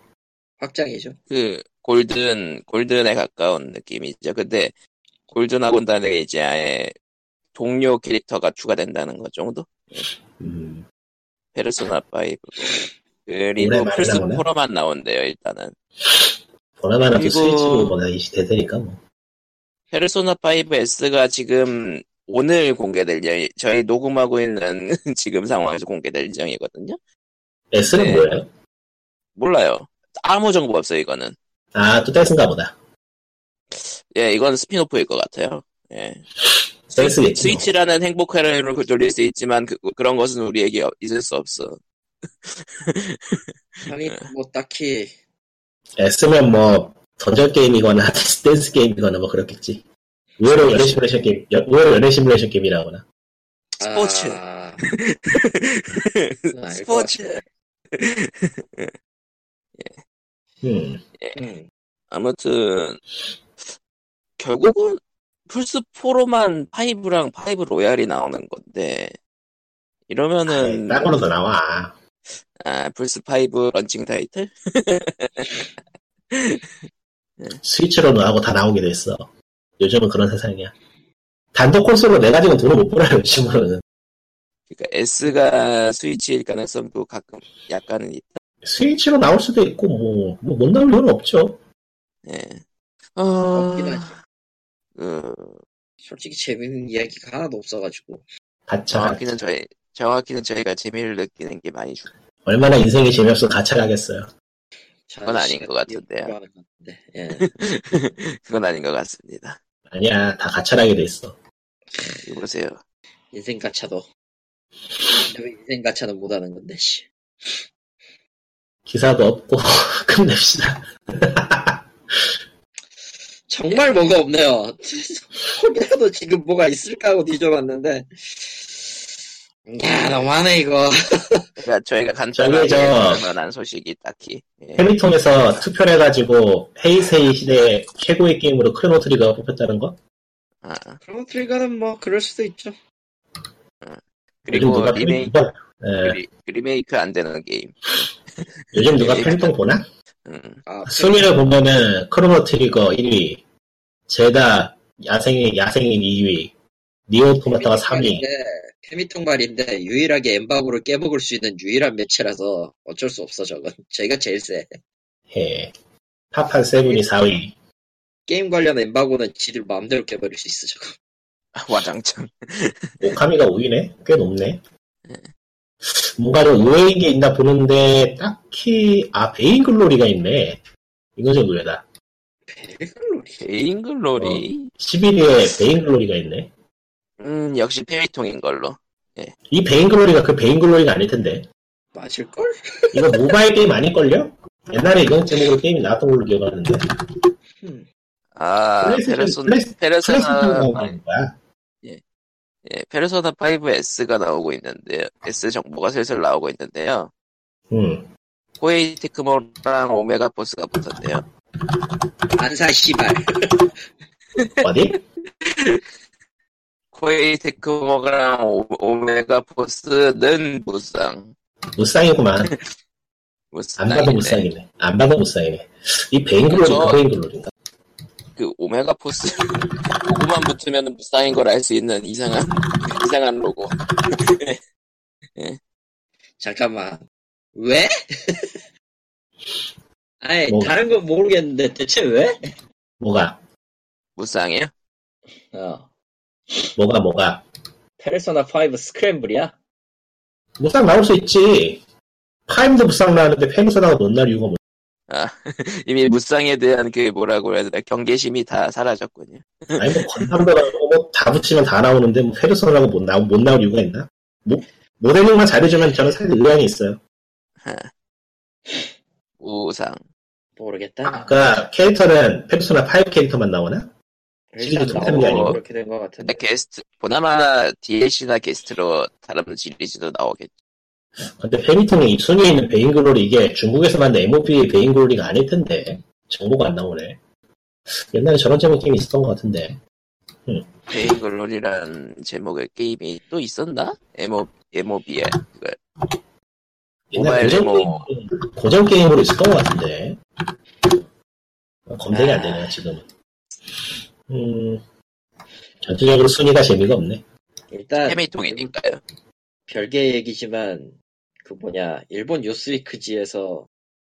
확장이죠. 그 골든 골든에 가까운 느낌이죠. 근데 다르게 이제 아예 동료 캐릭터가 추가된다는 것 정도. 음, 페르소나 5고 올해 그리고 많이 플스 나오네. 4로만 나온대요. 일단은 보나마나 또 그리고- 스위치로 이 대세니까 뭐. 페르소나 5S가 지금 오늘 공개될 예 저희 녹음하고 있는 지금 상황에서 공개될 예정이거든요. S는 네. 뭐예요? 몰라요. 아무 정보 없어요. 이거는. 아, 또 댄스인가 보다. 예, 이건 spin-off일 것 같아요. 예. 뭐. 스위치라는 행복회로를 돌릴 수 있지만 그, 런 것은 우리에게 있을 수 없어. 아니 뭐 딱히 S면 뭐 던전 게임이거나 댄스 게임이거나 뭐 그렇겠지. 의외로 연애 시뮬레이션 게임, 여- 의외로 연애 시뮬레이션 게임이라거나. 스포츠. 아, 스포츠. 음, 음. 아무튼 결국은 플스 4로만 5랑 5 로얄이 나오는 건데 이러면은 더 나와. 아, 플스 5 런칭 타이틀? 스위치로는 하고 다 나오게 됐어. 요즘은 그런 세상이야. 단독 콘솔로 내 가지고 돈을 못 벌어요, 요즘은. 그러니까 S가 스위치일 가능성도 가끔 약간은 있다. 스위치로 나올 수도 있고, 뭐, 뭐, 못 나올 이유는 없죠. 예. 어, 없긴 하지. 그, 솔직히 재밌는 이야기가 하나도 없어가지고 가차. 정확히는 저희, 정확히는 저희가 재미를 느끼는 게 많이 주, 얼마나 인생이 재미없어 가차가겠어요. 그건 아닌 것 같은데요. 예. 그건 아닌 것 같습니다. 아니야, 다 가차라게 돼 있어. 이거 보세요. 인생 가차도 왜 인생 가차는 못하는 건데 씨. 기사도 없고, 끝냅시다. 정말 뭐가 없네요. 혹이라도 지금 뭐가 있을까 하고 뒤져봤는데 야 너무하네 이거. 그러니까 저희가 저- 전한 소식이 딱히. 예. 해미통에서 투표를 해가지고, 헤이세이 시대 최고의 게임으로 크로노 트리거가 뽑혔다는 거? 아, 크로노 트리거는 뭐 그럴 수도 있죠. 요즘 그리고 누가 리메이크, 누가, 예, 리, 리메이크 안 되는 게임. 요즘 누가. 페미통 보나? 음, 아, 순위를 보면은 크로노 트리거 1위, 젤다 야생의 야생의 2위, 니어 오토마타가 3위. 페미통 말인데 유일하게 엠바고를 깨먹을 수 있는 유일한 매체라서 어쩔 수 없어 저건. 저희가 제일 세. 예. 파판 세븐이 4위. 게임 관련 엠바고는 지들 마음대로 깨버릴 수 있어 저거. 와장창. 오카미가 5위네? 꽤 높네. 뭔가 좀 의외인 게 있나 보는데, 딱히, 아, 베인글로리가 있네. 이거 좀 의외다. 베글로리. 베인글로리. 11위에 베인글로리가 있네. 음, 역시 페미통인 걸로. 이 베인글로리가 그 베인글로리가 아닐 텐데. 맞을걸? 이거 모바일 게임 아닐걸요? 옛날에 이런 제목으로 게임이 나왔던 걸로 기억하는데. 음. 아, 페르소나, 플레이스- 플레이스 예, 페르소나 5S가 나오고 있는데요. S 정보가 슬슬 나오고 있는데요. 응. 코에이 테크모랑 오메가 포스가 붙었네요. 안사 씨발. 어디? 코에이 테크모랑 오, 오메가 포스는 무쌍. 무쌍이구만. 무쌍. 안 봐도 무쌍이네. 안 봐도 무쌍이네. 이 베인글로리, 베인글로리인가? 그 오메가 포스 그거만 붙으면 무쌍인 걸 알 수 있는 이상한 이상한 로고. 잠깐만. 왜? 아니 뭐. 다른 건 모르겠는데 대체 왜? 뭐가? 무쌍이요? 어. 뭐가, 뭐가? 페르소나 5 스크램블이야? 무쌍 나올 수 있지. 파임도 무쌍 나왔는데 페르소나가 못 나올 이유가 뭐 이미 무쌍에 대한 그 뭐라고 해야 되나 경계심이 다 사라졌군요. 아니 뭐 건담도 나오고 뭐다 붙이면 다 나오는데 뭐 페르소나가 못, 나오, 못 나올 이유가 있나? 뭐, 모델링만 잘해주면 저는 사실 의향이 있어요. 우상. 모르겠다. 아까 캐릭터는 페르소나 5 캐릭터만 나오나? 시리즈 통합이 아니고. 그렇게 된 것 같은데. 게스트 보나마나 DLC나 게스트로 다른 시리즈도 나오겠죠. 근데 페미통의 이 순위에 있는 베인글로리 이게 중국에서 만든 MOP 베인글로리가 아닐 텐데 정보가 안 나오네. 옛날에 저런 제목 게임이 있었던 것 같은데 베인글로리란 제목의 게임이 또 있었나? MO, MOBA 그걸 옛날 고전, 데모. 게임, 고전 게임으로 있었던 것 같은데 검색이 안 되네요 지금은. 음 전체적으로 순위가 재미가 없네. 일단 페미통이니까요. 별개 얘기지만 그 뭐냐 일본 뉴스위크지에서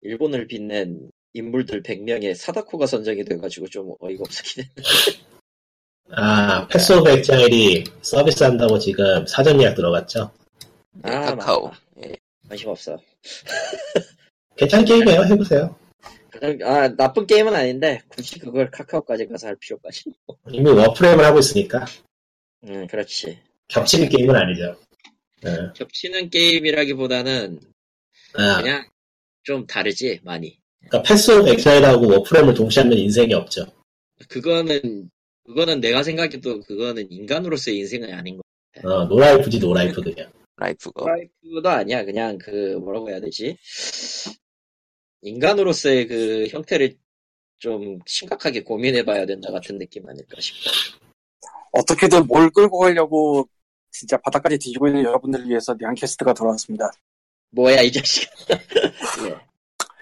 일본을 빛낸 인물들 100명에 사다코가 선정이 돼가지고 좀 어이가 없었긴 해. 아 패스 오브 엑자일이 서비스 한다고 지금 사전 예약 들어갔죠. 네, 아, 카카오. 맞다. 예. 관심 없어. 괜찮은 게임이에요. 해보세요. 아 나쁜 게임은 아닌데 굳이 그걸 카카오까지 가서 할 필요까지. 이미 워프레임을 하고 있으니까 음 그렇지. 겹치는 게임은 아니죠. 예. 겹치는 게임이라기보다는 아, 그냥 좀 다르지 많이. 그러니까 패스 오브 엑자일하고 워프레임을 동시에 하는 인생이 없죠. 그거는 그거는 내가 생각해도 그거는 인간으로서의 인생은 아닌 거. 어, no life지 no life 그냥. life가. life도 아니야. 그냥 그 뭐라고 해야 되지? 인간으로서의 그 형태를 좀 심각하게 고민해봐야 된다 같은 느낌 아닐까 싶어. 어떻게든 뭘 끌고 가려고 진짜 바닥까지 뒤지고 있는 여러분들을 위해서 냥캐스트가 돌아왔습니다. 뭐야 이 자식아. 예.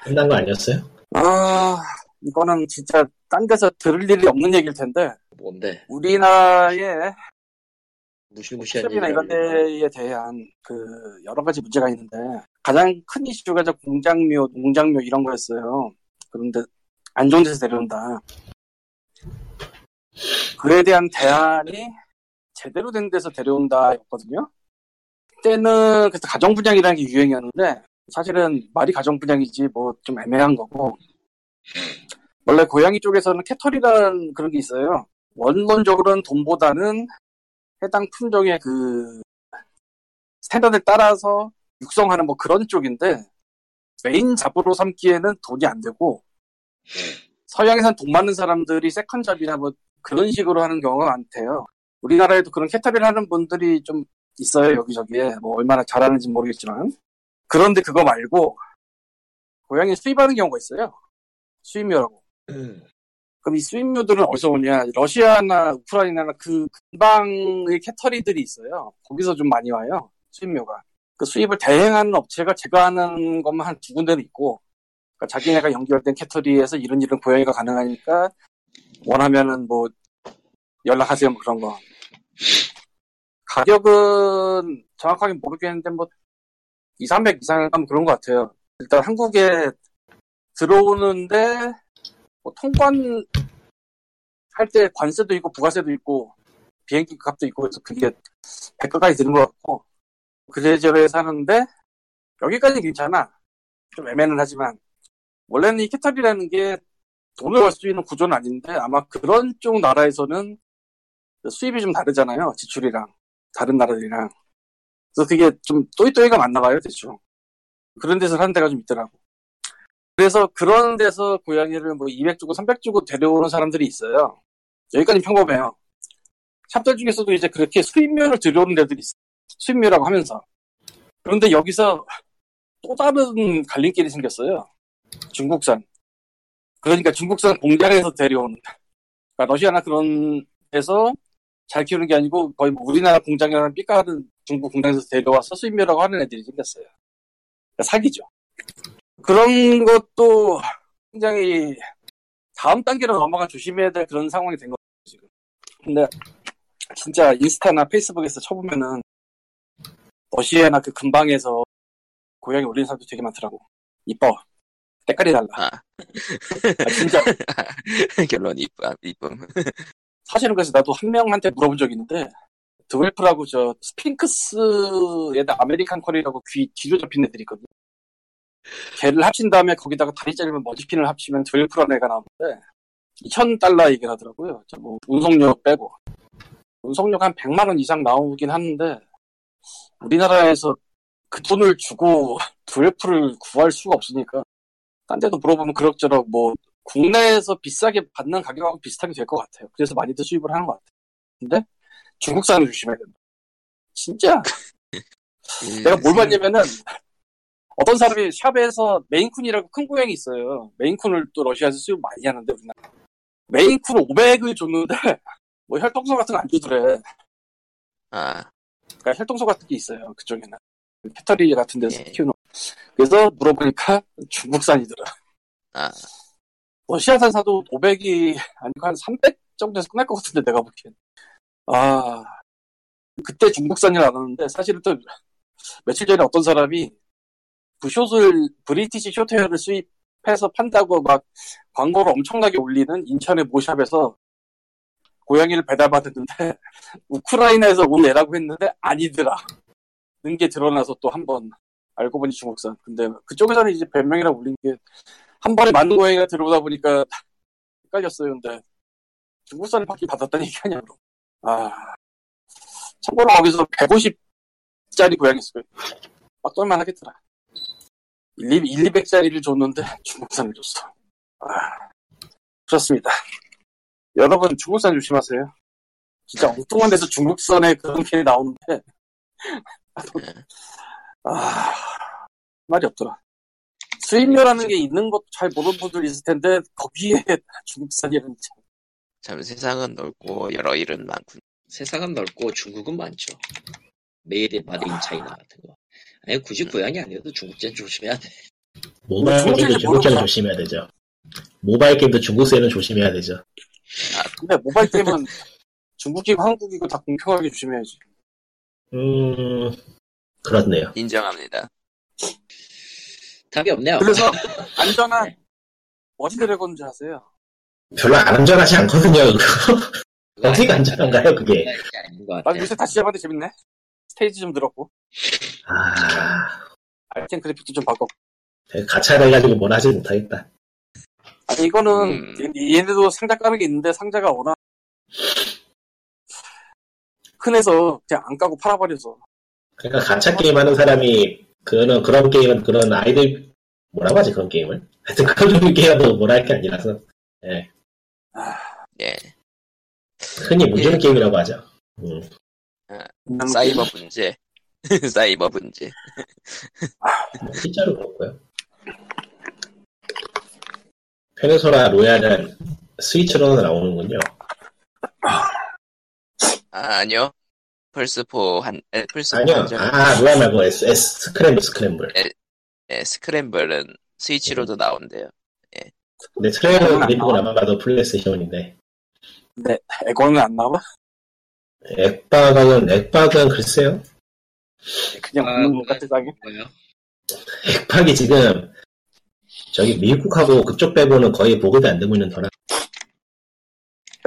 끝난 거 아니었어요? 아, 이거는 진짜 딴 데서 들을 일이 없는 얘기일 텐데, 뭔데? 우리나라의 무시무시한 얘기를 이런. 데에 대한 그 여러 가지 문제가 있는데, 가장 큰 이슈가 저 공장묘, 농장묘 이런 거였어요. 그런데 안 좋은 데서 데려온다. 그에 대한 대안이 제대로 된 데서 데려온다였거든요. 그때는 그래서 가정 분양이라는 게 유행이었는데 사실은 말이 가정 분양이지 뭐 좀 애매한 거고 원래 고양이 쪽에서는 캐터리라는 그런 게 있어요. 원론적으로는 돈보다는 해당 품종의 그 standard를 따라서 육성하는 뭐 그런 쪽인데 main job으로 삼기에는 돈이 안 되고 서양에선 돈 많은 사람들이 second job이나 뭐 그런 식으로 하는 경우가 많대요. 우리나라에도 그런 cattery를 하는 분들이 좀 있어요 여기저기에 뭐 얼마나 잘하는지 모르겠지만 그런데 그거 말고 고양이 수입하는 경우가 있어요. 수입묘라고. 음. 그럼 이 수입묘들은 어디서 오냐? 러시아나 우크라이나나 그 근방의 캐터리들이 있어요. 거기서 좀 많이 와요. 수입묘가. 그 수입을 대행하는 업체가 제가 하는 것만 한 두 군데는 있고, 그러니까 자기네가 연결된 캐터리에서 이런 이런 고양이가 가능하니까 원하면은 뭐 연락하세요 뭐 그런 거. 가격은 정확하게 모르겠는데 뭐 2, 300 이상 하면 그런 것 같아요. 일단 한국에 들어오는데 뭐 통관 할 때 관세도 있고 부가세도 있고 비행기 값도 있고 그래서 그게 100 가까이 드는 것 같고 그래저래 사는데 여기까지 괜찮아. 좀 애매는 하지만 원래는 이 캐터리라는 게 돈을 벌 수 있는 구조는 아닌데 아마 그런 쪽 나라에서는 수입이 좀 다르잖아요. 지출이랑 다른 나라들이랑. 그래서 그게 좀 또이또이가 안 나가요, 대충. 그런 데서 하는 데가 좀 있더라고. 그래서 그런 데서 고양이를 뭐 200 주고 300 주고 데려오는 사람들이 있어요. 여기까지 평범해요. 샵들 중에서도 이제 그렇게 수입료를 들여오는 데들이 있어요. 수입료라고 하면서. 그런데 여기서 또 다른 갈림길이 생겼어요. 중국산. 그러니까 중국산 공장에서 데려오는. 그러니까 러시아나 그런 데서 잘 키우는 게 아니고 거의 뭐 우리나라 공장이랑 삐까는 중국 공장에서 데려와서 수입료라고 하는 애들이 생겼어요. 그러니까 사기죠. 그런 것도 굉장히 다음 단계로 넘어가 조심해야 될 그런 상황이 된 거죠, 지금. 근데 진짜 인스타나 페이스북에서 쳐보면은 러시아나 그 근방에서 고양이 올리는 사람도 되게 많더라고. 이뻐. 때깔이 달라. 아. 아, 진짜. 결론 이쁨, 이쁨. 사실은 그래서 나도 한 명한테 물어본 적이 있는데, 드웰프라고 저 스핑크스에다 아메리칸 컬이라고 귀 뒤로 젖힌 애들이 있거든. 걔를 합친 다음에 거기다가 다리 짧은 먼치킨을 합치면 드웰프라는 애가 나오는데, 2,000달러 얘기를 하더라고요. 저 뭐, 운송료 빼고. 운송료가 한 100만 원 이상 나오긴 하는데, 우리나라에서 그 돈을 주고 드웰프를 구할 수가 없으니까, 딴 데도 물어보면 그럭저럭 뭐, 국내에서 비싸게 받는 가격하고 비슷하게 될 것 같아요. 그래서 많이들 수입을 하는 것 같아요. 근데 중국산을 조심해야 된다. 진짜 내가 뭘 봤냐면은 어떤 사람이 샵에서 메인쿤이라고 큰 고양이 있어요. 메인쿤을 또 러시아에서 수입 많이 하는데 우리나라. 메인쿤 500을 줬는데 뭐 혈통서 같은 거 안 주더래. 아, 그러니까 혈통서 같은 게 있어요. 그쪽에는. cattery 같은 데서 예. 키우는. 그래서 물어보니까 중국산이더라. 아, 러시아산 사도 500이 아니고 한 300 정도에서 끝날 것 같은데 내가 보기엔. 아 그때 중국산이 나왔는데 사실은 또 며칠 전에 어떤 사람이 부숏을 브리티시 쇼트웨어를 수입해서 판다고 막 광고를 엄청나게 올리는 인천의 모샵에서 고양이를 배달받았는데 우크라이나에서 온 애라고 했는데 아니더라. 는게 드러나서 또 한 번 알고 보니 중국산. 근데 그쪽에서는 이제 변명이라고 올린 게 한 번에 많은 고양이가 들어오다 보니까 헷갈렸어요. 근데 중국산을 받긴 받았다는 얘기 아니야, 그럼. 아. 참고로 거기서 150짜리 고양이 있어요. 빡돌만 하겠더라. 1, 200짜리를 줬는데 중국산을 줬어. 아. 그렇습니다. 여러분, 중국산 조심하세요. 진짜 엉뚱한 데서 중국산에 그런 게 나오는데. 아. 말이 없더라. 수입묘라는 게 있는 것도 잘 모르는 분들 있을 텐데 거기에 중국산이라는 참 참 세상은 넓고 여러 일은 많군. 세상은 넓고 중국은 많죠. made in China 같은 거. 아니 굳이 고양이 아니어도 중국제는 조심해야 돼. 모바일 게임도 중국제는. 조심해야 되죠. 모바일 게임도 중국세는 조심해야 되죠. 근데 모바일 게임은 중국이고 한국이고 다 공평하게 조심해야지 음, 그렇네요. 인정합니다. 답이 없네요. 그래서 안전한 어디 드래곤인지 아세요? 별로 안 안전하지 않거든요, 그거. 어디가 안전한가요, 그게? 아닌 것 같아. 요새 다시 시작하는데 재밌네 스테이지 좀 늘었고 아, 아이템 그래픽도 좀 바꿨고 가차를 해가지고 뭘 하지 못하겠다. 아니 이거는 음. 얘- 얘네도 상자 까는 게 있는데 상자가 워낙 흔해서 그냥 안 까고 팔아버려서 그러니까 가차 게임 하는 사람이, 그런, 그런 게임은 그런 아이들, 뭐라고 하지, 그런 게임을? 하여튼 그런 종류 게임도 뭐라 할 게 아니라서, 예. 예. 흔히 문 주는 예. 게임이라고 하죠. 음. 그냥 사이버 문제. 사이버 문제. 뭐 실제로 그렇고요. 페르소나 로얄은 스위치로는 나오는군요. 아, 아니요. 플스 4 한, 에, 플스4 아니요. 한정. 아, 로얄 말고 S, S, 스크램블, 스크램블. 예, 스크램블은 스위치로도 나온대요. 근데 트레일러 그래픽은 아마 봐도 플레이스테이션인데, 에고는 안 나와? 액박은, 액박은 글쎄요. 그냥 아, 먹는 것 네. 같아 세상에. 뭐요? 액박이 지금, 저기 미국하고 그쪽 빼고는 거의 보급이 안 되고 있는 터라.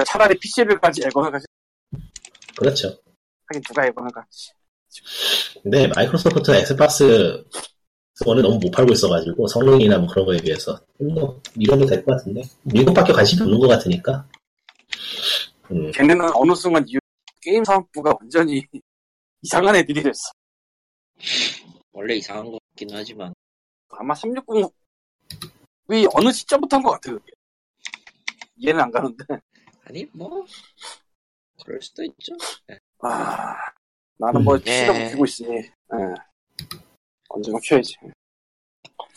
차라리 PC를 까지 앨범을 가지. 그렇죠. 하긴 누가 가지. 근데 마이크로소프트가 엑스박스 원을 너무 못 팔고 있어가지고 성능이나 뭐 그런 거에 비해서 뭐 이러면 될 것 같은데 미국밖에 관심이 없는 것 같으니까 음, 걔네는 어느 순간 게임 사업부가 완전히 이상한 애들이 됐어. 원래 이상한 거 같긴 하지만 아마 360이 어느 시점부터 한 것 같아, 그게. 이해는 안 가는데. 아니 뭐 그럴 수도 있죠. 아, 나는 뭐, 음. PC가 예. 못 키고 있으니, 예. 언젠가 켜야지.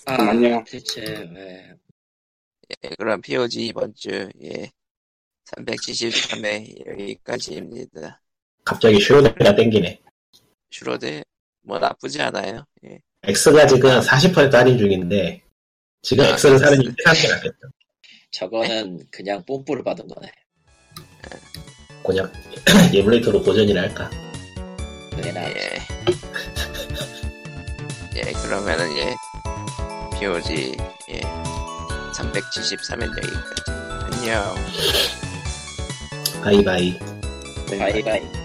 아, 그럼 안녕. 대체 왜 예, 그럼 POG 이번 주, 예. 373회 여기까지입니다. 갑자기 슈로데가 땡기네 슈로데, 뭐 나쁘지 않아요. 예. X가 지금 40% 할인 중인데 지금 아, X를 사는. 게 사는 게 낫겠죠 저거는 그냥 뽐뿌를 받은 거네. 그냥 에뮬레이터로 고전이나 할까 그게 나. 예. 예, 그러면은, 예. POG, 예. 373회 여기까지. 안녕. 바이바이 네. 바이바이.